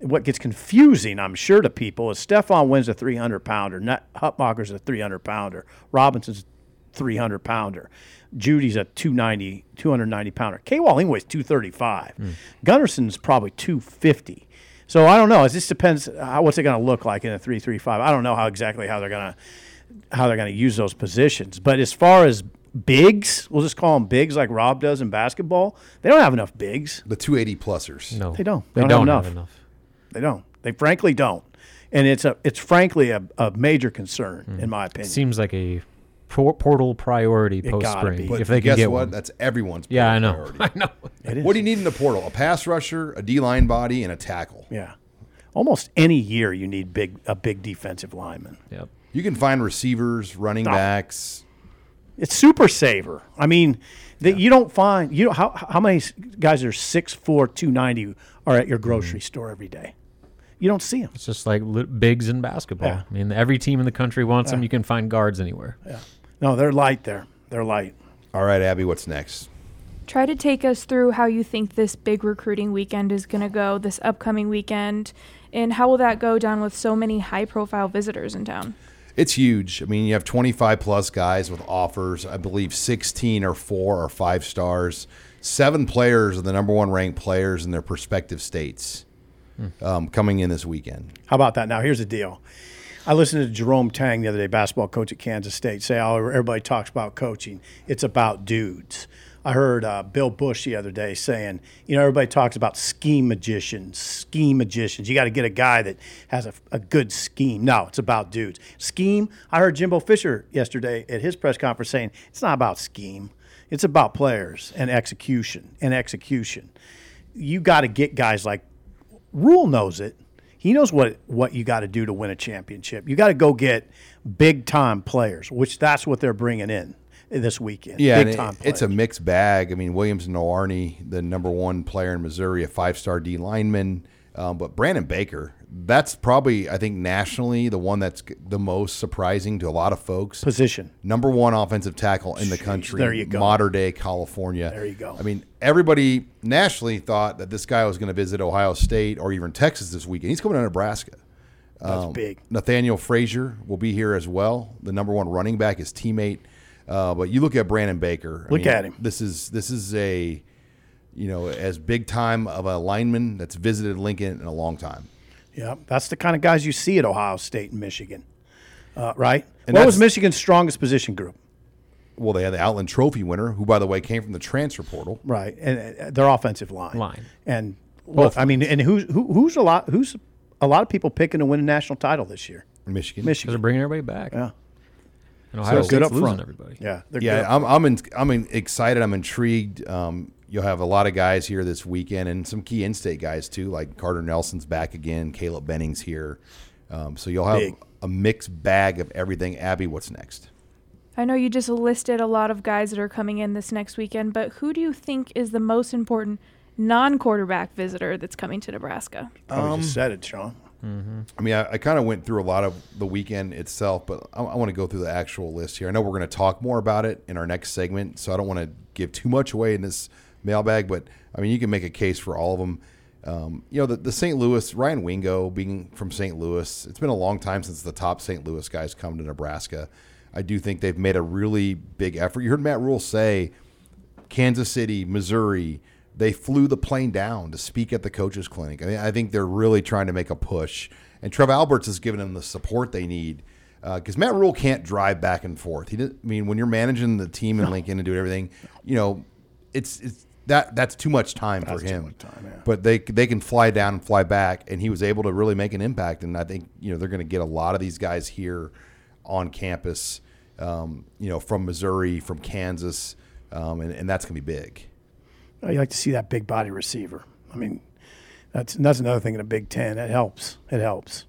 what gets confusing, I'm sure to people, is Stephon Wynn's a 300 pounder. Not Hutmacher's a 300 pounder. Robinson's 300 pounder. Jeudy's a 290, 290 pounder. K. Weighs 235. Hmm. Gunnerson's probably 250. So I don't know. It just depends. How, what's it going to look like in a 335? I don't know how exactly how they're going to how they're going to use those positions. But as far as bigs, we'll just call them bigs like Rob does in basketball. They don't have enough bigs. The 280 plusers. No, They don't. They, They don't, don't have have enough. They don't. They frankly don't. And it's a it's frankly a, a major concern hmm. in my opinion. It Seems like a portal priority post spring. If they guess can get what? one. That's everyone's. Yeah, I know. priority. I know. It is. What do you need in the portal? A pass rusher, a D line body, and a tackle. Yeah. Almost any year you need big a big defensive lineman. Yep. You can find receivers, running Oh. backs. It's super saver. I mean, that you don't find you know how how many s- guys are 6'4", 290 are at your mm-hmm. grocery store every day. You don't see them. It's just like li- bigs in basketball. Yeah. I mean, every team in the country wants them. You can find guards anywhere. Yeah. No, they're light there. They're light. All right, Abby, what's next? Try to take us through how you think this big recruiting weekend is going to go this upcoming weekend, and how will that go down with so many high profile visitors in town? It's huge. I mean, you have 25 plus guys with offers. I believe 16 or four or five stars. Seven players are the number one ranked players in their prospective states um, coming in this weekend. How about that? Now, here's the deal. I listened to Jerome Tang the other day, basketball coach at Kansas State, say, "Oh, everybody talks about coaching. It's about dudes." I heard uh, Bill Busch the other day saying, "You know, everybody talks about scheme magicians, scheme magicians. You got to get a guy that has a, a good scheme. No, it's about dudes. Scheme. I heard Jimbo Fisher yesterday at his press conference saying it's not about scheme. It's about players and execution and execution. You got to get guys like Rhule knows it. He knows what what you got to do to win a championship. You got to go get big time players, which that's what they're bringing in this weekend. Yeah, big time. it- it's a mixed bag. I mean, Williams Nwaneri, the number one player in Missouri, a five star D lineman. Um, but Brandon Baker, that's probably, I think, nationally the one that's the most surprising to a lot of folks. position. number one offensive tackle in the country. there you go. Mater Dei California. There you go. I mean, everybody nationally thought that this guy was going to visit Ohio State or even Texas this weekend. He's coming to Nebraska. That's Um, big. Nathaniel Frazier will be here as well. The number one running back, his teammate. Uh, but you look at Brandon Baker. I Look at him. This is this is a you know as big time of a lineman that's visited Lincoln in a long time. Yeah, that's the kind of guys you see at Ohio State and Michigan, uh, right? And what was Michigan's strongest position group? Well, they had the Outland Trophy winner, who by the way came from the transfer portal. Right, and uh, their offensive line. Line. And look, I mean, and who's who, who's a lot who's a lot of people picking to win a national title this year? Michigan. Michigan, they're bringing everybody back. Yeah, And Ohio So good up front. everybody. yeah, they're Yeah, good. I'm I'm in, I'm in, excited. I'm intrigued. Um, you'll have a lot of guys here this weekend, and some key in-state guys too, like Carter Nelson's back again. Caleb Benning's here, um, so you'll have Big. a mixed bag of everything. Abby, what's next? I know you just listed a lot of guys that are coming in this next weekend, but who do you think is the most important non-quarterback visitor that's coming to Nebraska? Probably Um, just said it, Sean. I mean, I, I kind of went through a lot of the weekend itself, but I, I want to go through the actual list here. I know we're going to talk more about it in our next segment, so I don't want to give too much away in this mailbag. But I mean, you can make a case for all of them. Um, you know, the, the St. Louis Ryan Wingo being from St. Louis. It's been a long time since the top St. Louis guys come to Nebraska. I do think they've made a really big effort. You heard Matt Rhule say Kansas City, Missouri, they flew the plane down to speak at the coaches clinic. I mean, I think they're really trying to make a push, and Trev Alberts has given them the support they need because Matt Rhule can't drive back and forth. He, did, I mean, when you're managing the team in Lincoln and doing everything, you know, it's it's that that's too much time for That's too him. time, yeah. But they they can fly down and fly back, and he was able to really make an impact. And I think you know they're going to get a lot of these guys here on campus, um, you know, from Missouri, from Kansas, um, and, and that's going to be big. You like to see that big body receiver. I mean, that's that's another thing in the Big Ten. It helps. It helps.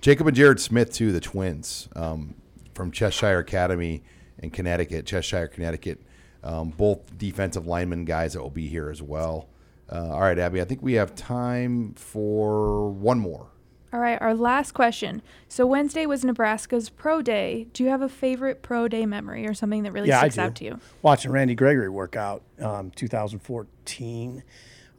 Jacob and Jared Smith too, the twins um, from Cheshire Academy in Connecticut, Cheshire, Connecticut. Um, both defensive lineman guys that will be here as well. Uh, all right, Abby, I think we have time for one more. All right, our last question. So Wednesday was Nebraska's pro day. Do you have a favorite pro day memory or something that really yeah, sticks I do. out to you? Watching Randy Gregory work out, um, 2014.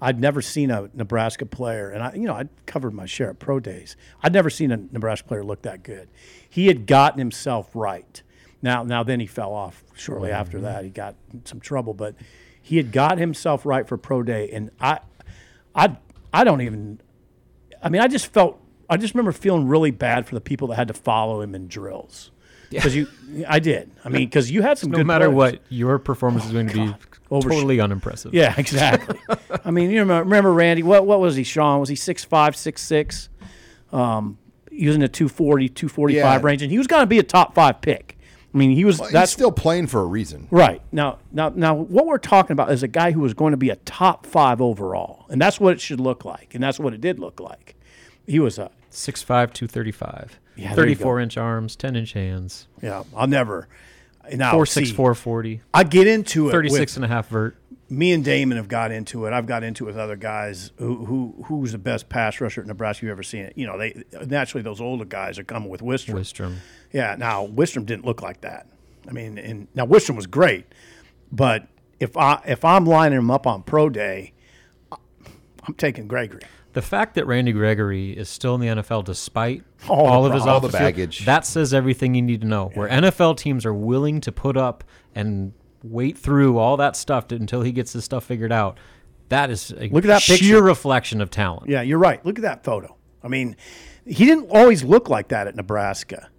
I'd never seen a Nebraska player, and I, you know, I'd covered my share of pro days. I'd never seen a Nebraska player look that good. He had gotten himself right. Now, now then he fell off shortly after that. He got in some trouble, but he had got himself right for pro day, and I, I, I don't even. I mean, I just felt. I just remember feeling really bad for the people that had to follow him in drills. Because you, I did. I mean, because you had some good. No good matter players. what, your performance is going to be Oversh- totally unimpressive. Yeah, exactly. I mean, you remember, remember Randy? What what was he, Sean? Was he six five, six six? Um, using a 240, 245 Yeah. range, and he was going to be a top five pick. I mean, he was. Well, that's he's still playing for a reason. right now. Now, now, what we're talking about is a guy who was going to be a top five overall, and that's what it should look like, and that's what it did look like. He was a 6'5", 235. Yeah, there 34 inch arms, 10 inch hands, yeah. I'll never. Now, 4'6", see, 440, I get into it. 36 with- and a half vert. me and Damon have got into it. I've got into it with other guys who, who who's the best pass rusher at Nebraska you've ever seen. It. You know, they naturally those older guys are coming with Wistrom. Wistrom. Yeah. Now Wistrom didn't look like that. I mean, and now Wistrom was great, but if I if I'm lining him up on pro day, I'm taking Gregory. The fact that Randy Gregory is still in the NFL despite All all, of his problems. All the off field, baggage. that says everything you need to know. Where NFL teams are willing to put up and wait through all that stuff to, until he gets his stuff figured out. That is a Look at that sheer picture. reflection of talent. Yeah, you're right. Look at that photo. I mean, he didn't always look like that at Nebraska.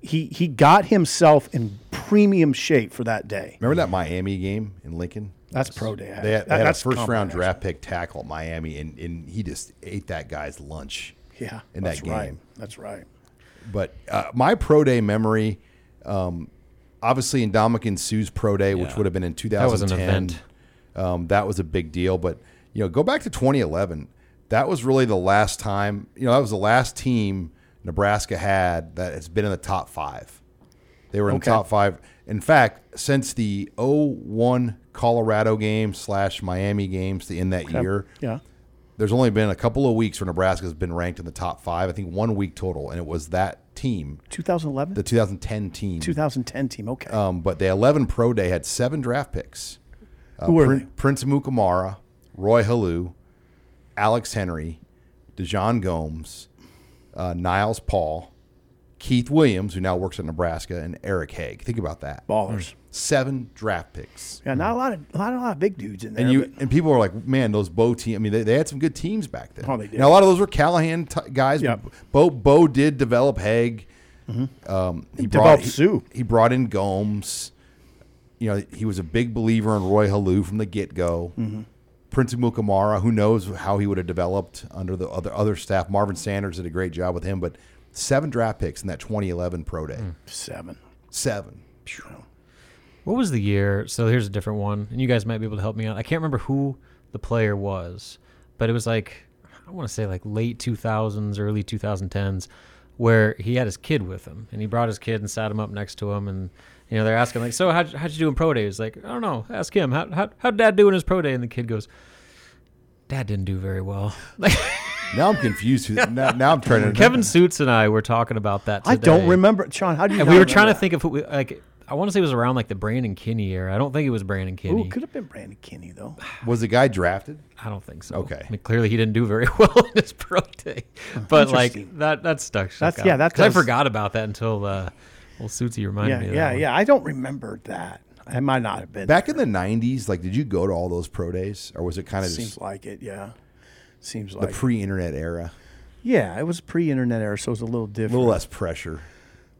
He he got himself in premium shape for that day. Remember that Miami game in Lincoln? That's pro day. They had, That- they had a that's first round draft pick tackle at Miami, and, and he just ate that guy's lunch. Yeah, in that's that game. right. That's right. But uh, my pro day memory, um, obviously in Ndamukong Suh's pro day, which would have been in That was an 2010. event. Um, that was a big deal. But you know, go back to 2011. That was really the last time. You know, that was the last team Nebraska had that has been in the top five. They were in Okay. the top five. In fact, since the 01 Colorado game slash Miami games to end that year, Yeah. there's only been a couple of weeks where Nebraska has been ranked in the top five. I think one week total, and it was that team, 2011? the 2010 team. 2010 team. Okay. Um, but the 11 Pro Day had seven draft picks. Uh, Who were Prin- they? Prince Amukamara, Roy Helu, Alex Henery, Dejon Gomes, uh, Niles Paul, Keith Williams, who now works at Nebraska, and Eric Hagg. Think about that. Ballers. Seven draft picks. Yeah, not a lot of a lot, a lot of big dudes in there. And you but- and people were like, man, those Bo team. I mean, they, they had some good teams back then. Oh, they did. Now a lot of those were Callahan t- guys. Yep. Bo Bo did develop Hagg. Um, he brought developed he, Suh. he brought in Gomes. You know, he was a big believer in Roy Helu from the get go. Mm-hmm. Prince Amukamara, who knows how he would have developed under the other other staff. Marvin Sanders did a great job with him, but seven draft picks in that 2011 pro day. Hmm. seven. Seven. What was the year? So here's a different one, and you guys might be able to help me out. I can't remember who the player was, but it was like I want to say like late 2000s, early 2010s, where he had his kid with him, and he brought his kid and sat him up next to him, and you know they're asking like, so how'd, how'd you do in pro day? He's like, I don't know, ask him. How how how'd dad do in his pro day? And the kid goes. Dad didn't do very well. Now I'm confused. who- Now, now I'm trying to. Kevin Suits and I were talking about that. Today. I don't remember, Sean. How do you? And we were trying to think of who was- like I want to say it was around like the Brandon Kinney era. I don't think it was Brandon that? Kinney. Ooh, could have been Brandon Kinney though. Was the guy drafted? I don't think so. Okay. I mean, clearly he didn't do very well in his pro day, but like that that stuck. stuck That's- out. yeah, that 'Cause I forgot about that until uh, well, Suitsy reminded Yeah, me. Of yeah, that one. yeah. I don't remember that. I might not have been. Back in the '90s, like, did you go to all those pro days, or was it kind of Seems just like it. Yeah. Seems like the pre-internet era? yeah, it was pre-internet era, so it was a little A different. little less pressure.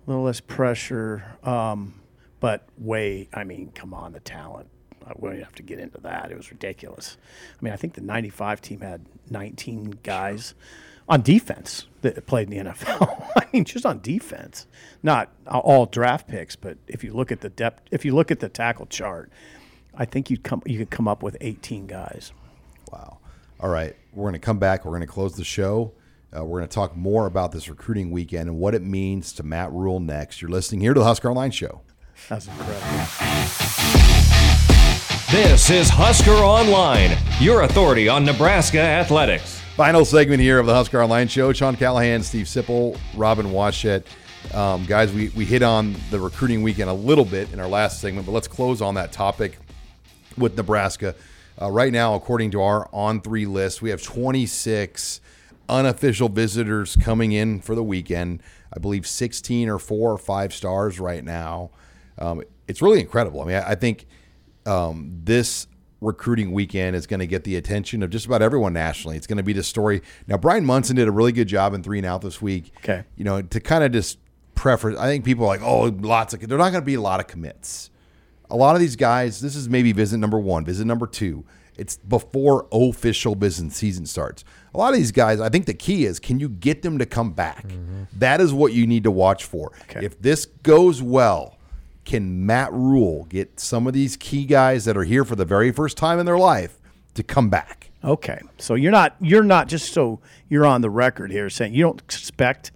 a little less pressure, um, but way. I mean, come on, the talent. Uh, We don't have to get into that. It was ridiculous. I mean, I think the '95 team had 19 guys on defense that played in the NFL. I mean, just on defense, not all draft picks, but if you look at the depth, if you look at the tackle chart, I think you'd come you could come up with 18 guys. Wow. All right. We're going to come back. We're going to close the show. Uh, we're going to talk more about this recruiting weekend and what it means to Matt Rhule next. You're listening here to the Husker Online Show. That's incredible. This is Husker Online, your authority on Nebraska athletics. Final segment here of the Husker Online Show. Sean Callahan, Steve Sipple, Robin Washut. Um, guys, we, we hit on the recruiting weekend a little bit in our last segment, but let's close on that topic with Nebraska. Uh, right now, according to our On3 list, we have 26 unofficial visitors coming in for the weekend. I believe 16 or four or five stars right now. Um, it's really incredible. I mean, I, I think um, this recruiting weekend is going to get the attention of just about everyone nationally. It's going to be the story. Now, Brian Munson did a really good job in three and out this week. Okay. You know, to kind of just preference, I think people are like, oh, lots of, they're not going to be a lot of commits. A lot of these guys, this is maybe visit number one, visit number two. It's before official business season starts. A lot of these guys, I think the key is can you get them to come back? Mm-hmm. That is what you need to watch for. Okay. If this goes well, can Matt Rhule get some of these key guys that are here for the very first time in their life to come back? Okay, so you're not you're not just so you're on the record here saying you don't expect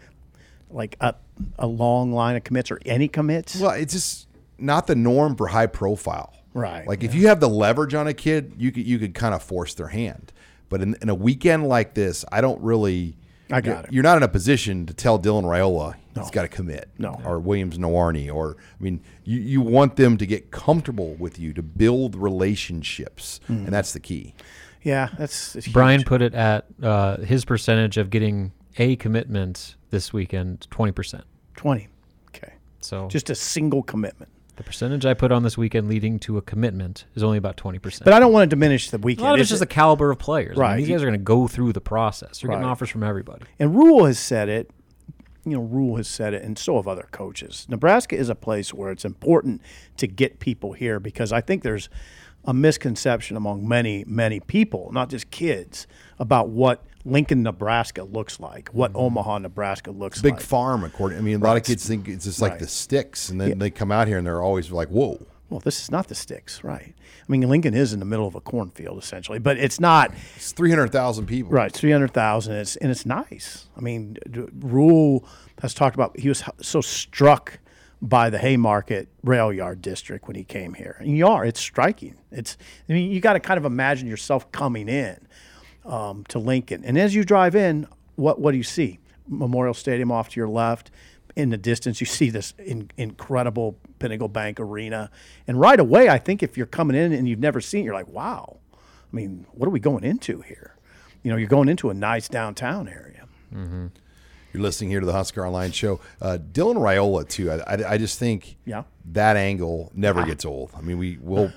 like a a long line of commits or any commits. Well, it's just not the norm for high profile. Right, Like if you have the leverage on a kid, you could you could kind of force their hand. But in, in a weekend like this, I don't really. I got you're, it. You're not in a position to tell Dylan Raiola he's got to commit. No. Or Williams Nwaneri. Or I mean, you, you want them to get comfortable with you to build relationships, Mm-hmm. and that's the key. Yeah, that's, that's Brian put it at uh, his percentage of getting a commitment this weekend, twenty percent. twenty. Okay, So just a single commitment. The percentage I put on this weekend leading to a commitment is only about twenty percent. But I don't want to diminish the A weekend. lot of it's just the caliber of players. I mean, Right. these guys are going to go through the process. You're getting offers from everybody. And Rhule has said it. You know, Rhule has said it, and so have other coaches. Nebraska is a place where it's important to get people here because I think there's a misconception among many, many people, not just kids, about what Lincoln, Nebraska looks like, what mm-hmm. Omaha, Nebraska looks Big like. Big farm, according. I mean, a lot of kids think it's just like Right. the sticks, and then they come out here and they're always like, "Whoa." well, this is not the sticks, right? I mean, Lincoln is in the middle of a cornfield essentially, but it's not. It's three hundred thousand people. Right, three hundred thousand. It's and it's nice. I mean, Rhule has talked about. He was so struck by the Haymarket Rail Yard District when he came here. And you are. It's striking. It's. I mean, you got to kind of imagine yourself coming in um, to Lincoln, and as you drive in, what what do you see? Memorial Stadium off to your left. In the distance, you see this in, incredible Pinnacle Bank Arena, and right away, I think if you're coming in and you've never seen, it, you're like, "Wow, I mean, what are we going into here?" You know, you're going into a nice downtown area. You're listening here to the Husker Online Show. Uh, Dylan Raiola too. I, I, I just think Yeah. that angle never gets old. I mean, we will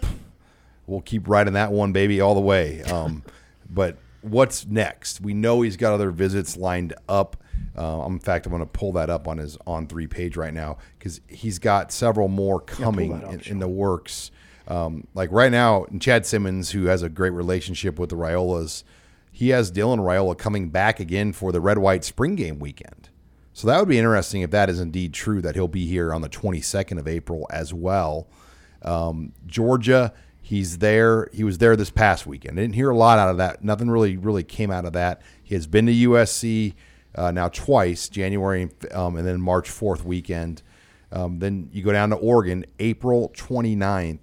we'll keep riding that one baby all the way. Um, but what's next? We know he's got other visits lined up. Uh, in fact, I'm going to pull that up on his On3 page right now because he's got several more coming that up, in, in the works. Um, like right now, Chad Simmons, who has a great relationship with the Raiolas, he has Dylan Raiola coming back again for the red white spring game weekend. So that would be interesting if that is indeed true that he'll be here on the 22nd of April as well. Um, Georgia, he's there. He was there this past weekend. I didn't hear a lot out of that. Nothing really, really came out of that. He has been to USC uh, now twice, January um, and then March 4th weekend. Um, then you go down to Oregon, April 29th.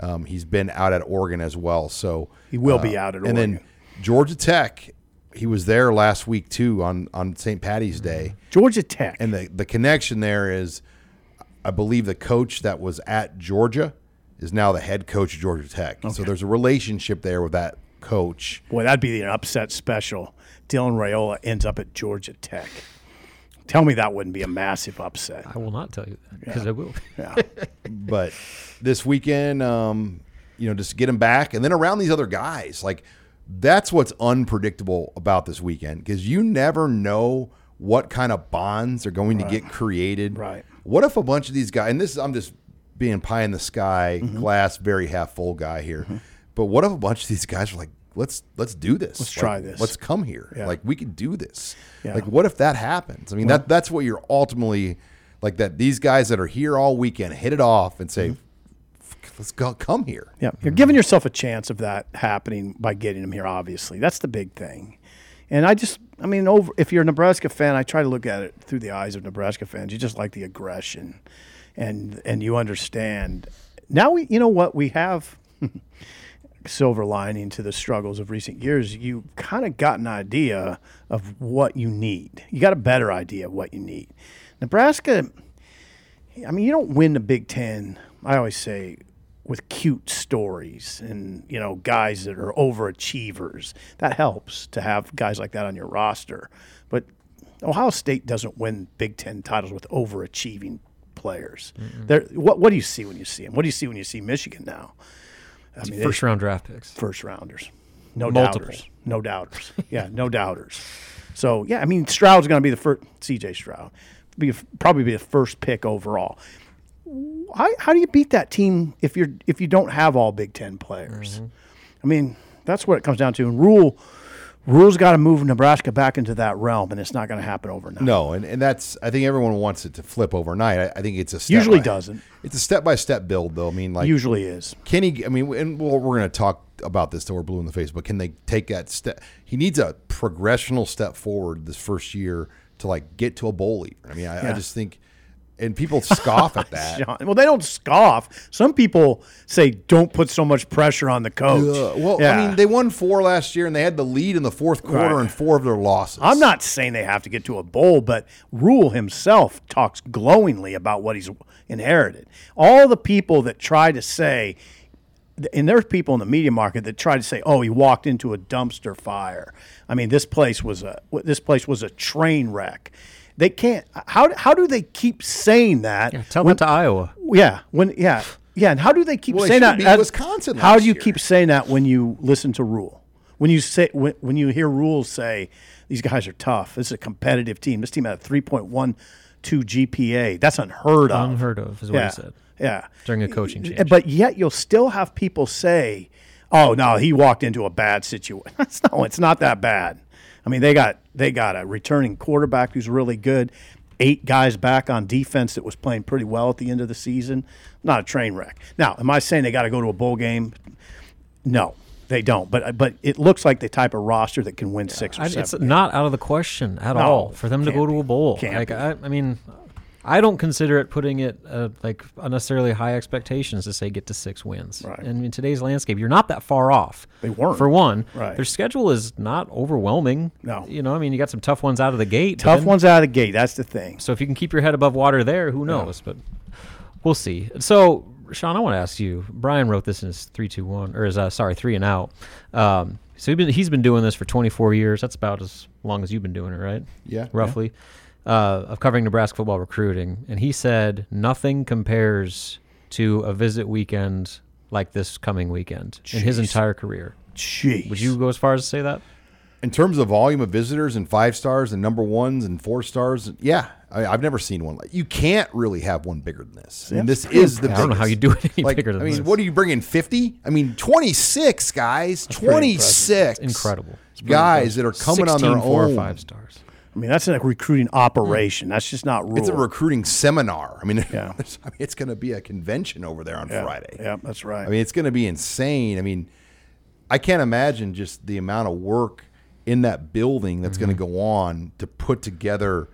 Um, he's been out at Oregon as well. So He will be out at Oregon. And then Georgia Tech, he was there last week too on on St. Patty's Day, Georgia Tech. and the the connection there is, I believe the coach that was at Georgia is now the head coach of Georgia Tech. So there's a relationship there with that coach. Boy, that'd be an upset special. Dylan Raiola ends up at Georgia Tech. Tell me that wouldn't be a massive upset. I will not tell you that because I will. Yeah. but this weekend, um, you know, just get him back, and then around these other guys, like that's what's unpredictable about this weekend because you never know what kind of bonds are going to get created. Right. What if a bunch of these guys, and this is I'm just being pie in the sky, Mm-hmm. glass very half full guy here, but what if a bunch of these guys are like, let's let's do this. Let's Like, try this. Let's come here. Yeah. Like we could do this. Yeah. Like what if that happens? I mean that that's what you're ultimately like that these guys that are here all weekend hit it off and Mm-hmm. say let's go come here. Yeah, you're giving yourself a chance of that happening by getting them here. Obviously, that's the big thing. And I just, I mean, over if you're a Nebraska fan, I try to look at it through the eyes of Nebraska fans. You just like the aggression, and and you understand. Now we, you know what we have. silver lining to the struggles of recent years, you kind of got an idea of what you need. You got a better idea of what you need. Nebraska, I mean, you don't win the Big Ten, I always say, with cute stories and, you know, guys that are overachievers. That helps to have guys like that on your roster. But Ohio State doesn't win Big Ten titles with overachieving players. They're, what, what do you see when you see them? What do you see when you see Michigan now? I mean, they- First round draft picks. first rounders. No Multiple. doubters. No doubters. Yeah, no doubters. So yeah, I mean Stroud's going to be the first. C.J. Stroud, be probably be the first pick overall. How, how do you beat that team if you're if you don't have all Big Ten players? Mm-hmm. I mean that's what it comes down to. And Rhule Rhule's got to move Nebraska back into that realm, and it's not going to happen overnight. No, and, and that's I think everyone wants it to flip overnight. I, I think it's a step Usually by- doesn't. It's a step by step build though. I mean like Usually is. Kenny, I mean, and we're, we're going to talk about this till we're blue in the face, but can they take that step? He needs a progressional step forward this first year to like get to a bowl. Even. I mean, I, I just think, and people scoff at that. John. Well, they don't scoff. Some people say, "Don't put so much pressure on the coach." Uh, well, Yeah. I mean, they won four last year, and they had the lead in the fourth quarter Right. and four of their losses. I'm not saying they have to get to a bowl, but Rhule himself talks glowingly about what he's inherited. All the people that try to say, and there's people in the media market that try to say, "Oh, he walked into a dumpster fire." I mean, this place was a this place was a train wreck. They can't. How how do they keep saying that? Yeah, tell when- that to Iowa. yeah, when yeah, yeah, and how do they keep Well, saying that? be as- Wisconsin How do you year. keep saying that when you listen to Rhule? When you say when, when you hear Rules say these guys are tough. This is a competitive team. This team had a three point one two GPA. That's unheard of. Unheard of is what yeah, he said Yeah. during a coaching change. But yet you'll still have people say, "Oh no, he walked into a bad situation." no, it's not that bad. I mean, they got they got a returning quarterback who's really good. Eight guys back on defense that was playing pretty well at the end of the season. Not a train wreck. Now, am I saying they got to go to a bowl game? No, they don't. But but it looks like the type of roster that can win six or I, seven. it's not out of the question at No, all for them to go to a bowl. Like. I, I mean, I don't consider it putting it uh, like unnecessarily high expectations to say get to six wins. Right. And in today's landscape, you're not that far off. They weren't. for one. Right. Their schedule is not overwhelming. No. you know, I mean, you got some tough ones out of the gate. Tough then- ones out of the gate. That's the thing. So if you can keep your head above water there, who knows? But we'll see. So Sean, I want to ask you. Brian wrote this in his three two one or his uh, sorry three and out. Um, so he's been he's been doing this for 24 years. That's about as long as you've been doing it, right? Yeah, roughly. Uh, of covering Nebraska football recruiting, and he said nothing compares to a visit weekend like this coming weekend in his entire career. Jeez. Would you go as far as to say that? in terms of volume of visitors and five stars and number ones and four stars, yeah, I, I've never seen one. like You can't really have one bigger than this. I mean, this is the. I don't know how you do it any like, bigger than I mean, this. what are you bringing? Fifty? I mean, twenty six guys. Twenty six. Incredible. guys that are coming on 16 their four or five stars. I mean, that's a recruiting operation. That's just not Rhule. It's a recruiting seminar. I mean, Yeah. it's, I mean, it's going to be a convention over there on yeah. Friday. Yeah, that's right. I mean, it's going to be insane. I mean, I can't imagine just the amount of work in that building that's going to go on to put together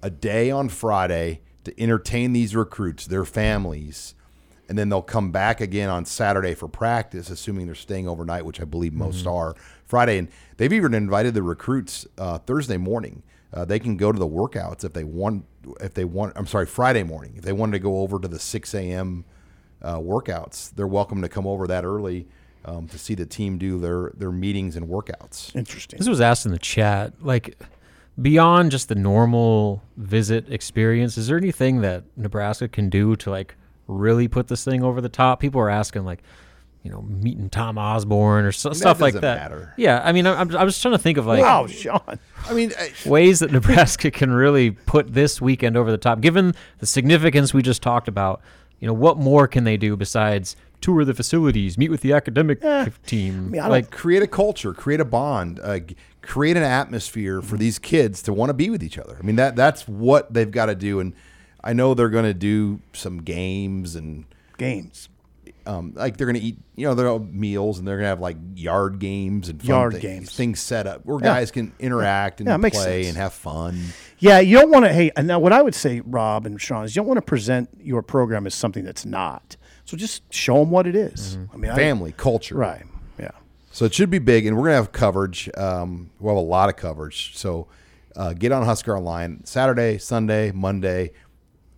a day on Friday to entertain these recruits, their families, and then they'll come back again on Saturday for practice, assuming they're staying overnight, which I believe most are. Friday, and they've even invited the recruits uh, Thursday morning. Uh, they can go to the workouts if they want. If they want, I'm sorry, Friday morning. If they wanted to go over to the 6 a.m. Uh, workouts, they're welcome to come over that early um, to see the team do their their meetings and workouts. Interesting. This was asked in the chat. Like, beyond just the normal visit experience, is there anything that Nebraska can do to like really put this thing over the top? People are asking like, you know, meeting Tom Osborne or so, stuff like that. matter. Yeah, I mean, I'm I'm just trying to think of like wow, Sean. I mean, I- ways that Nebraska can really put this weekend over the top, given the significance we just talked about. You know, what more can they do besides tour the facilities, meet with the academic team? mean, I like, create a culture, create a bond, uh, create an atmosphere for these kids to want to be with each other. I mean that that's what they've got to do, and I know they're going to do some games and Games. Um, like they're going to eat, you know, their meals, and they're going to have like yard games and fun Yard things, games. things set up where Yeah. guys can interact and Yeah, play and have fun. Yeah, you don't want to. Hey, and now what I would say, Rob and Sean, is you don't want to present your program as something that's not. So just show them what it is. I mean, I- Family, culture, right? Yeah. So it should be big, and we're gonna have coverage. Um, we'll have a lot of coverage. So uh, get on Husker Online Saturday, Sunday, Monday.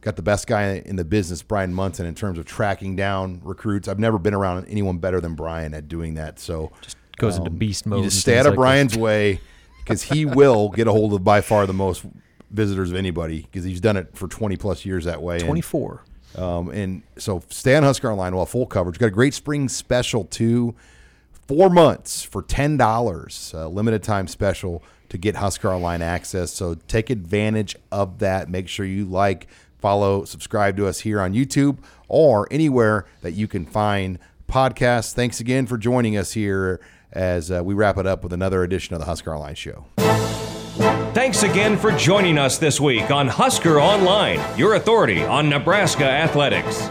Got the best guy in the business, Brian Munson, in terms of tracking down recruits. I've never been around anyone better than Brian at doing that. So just goes into beast mode You just stay out of like. Brian's way because he will get a hold of by far the most visitors of anybody because he's done it for 20 plus years that way. and- 24. um, and so stay on Husker Online. We'll full coverage. Got a great spring special too. Four months for ten dollars, uh, limited time special to get Husker Online access. So take advantage of that. Make sure you like, follow, subscribe to us here on YouTube or anywhere that you can find podcasts. Thanks again for joining us here as uh, we wrap it up with another edition of the Husker Online Show. Thanks again for joining us this week on Husker Online, your authority on Nebraska athletics.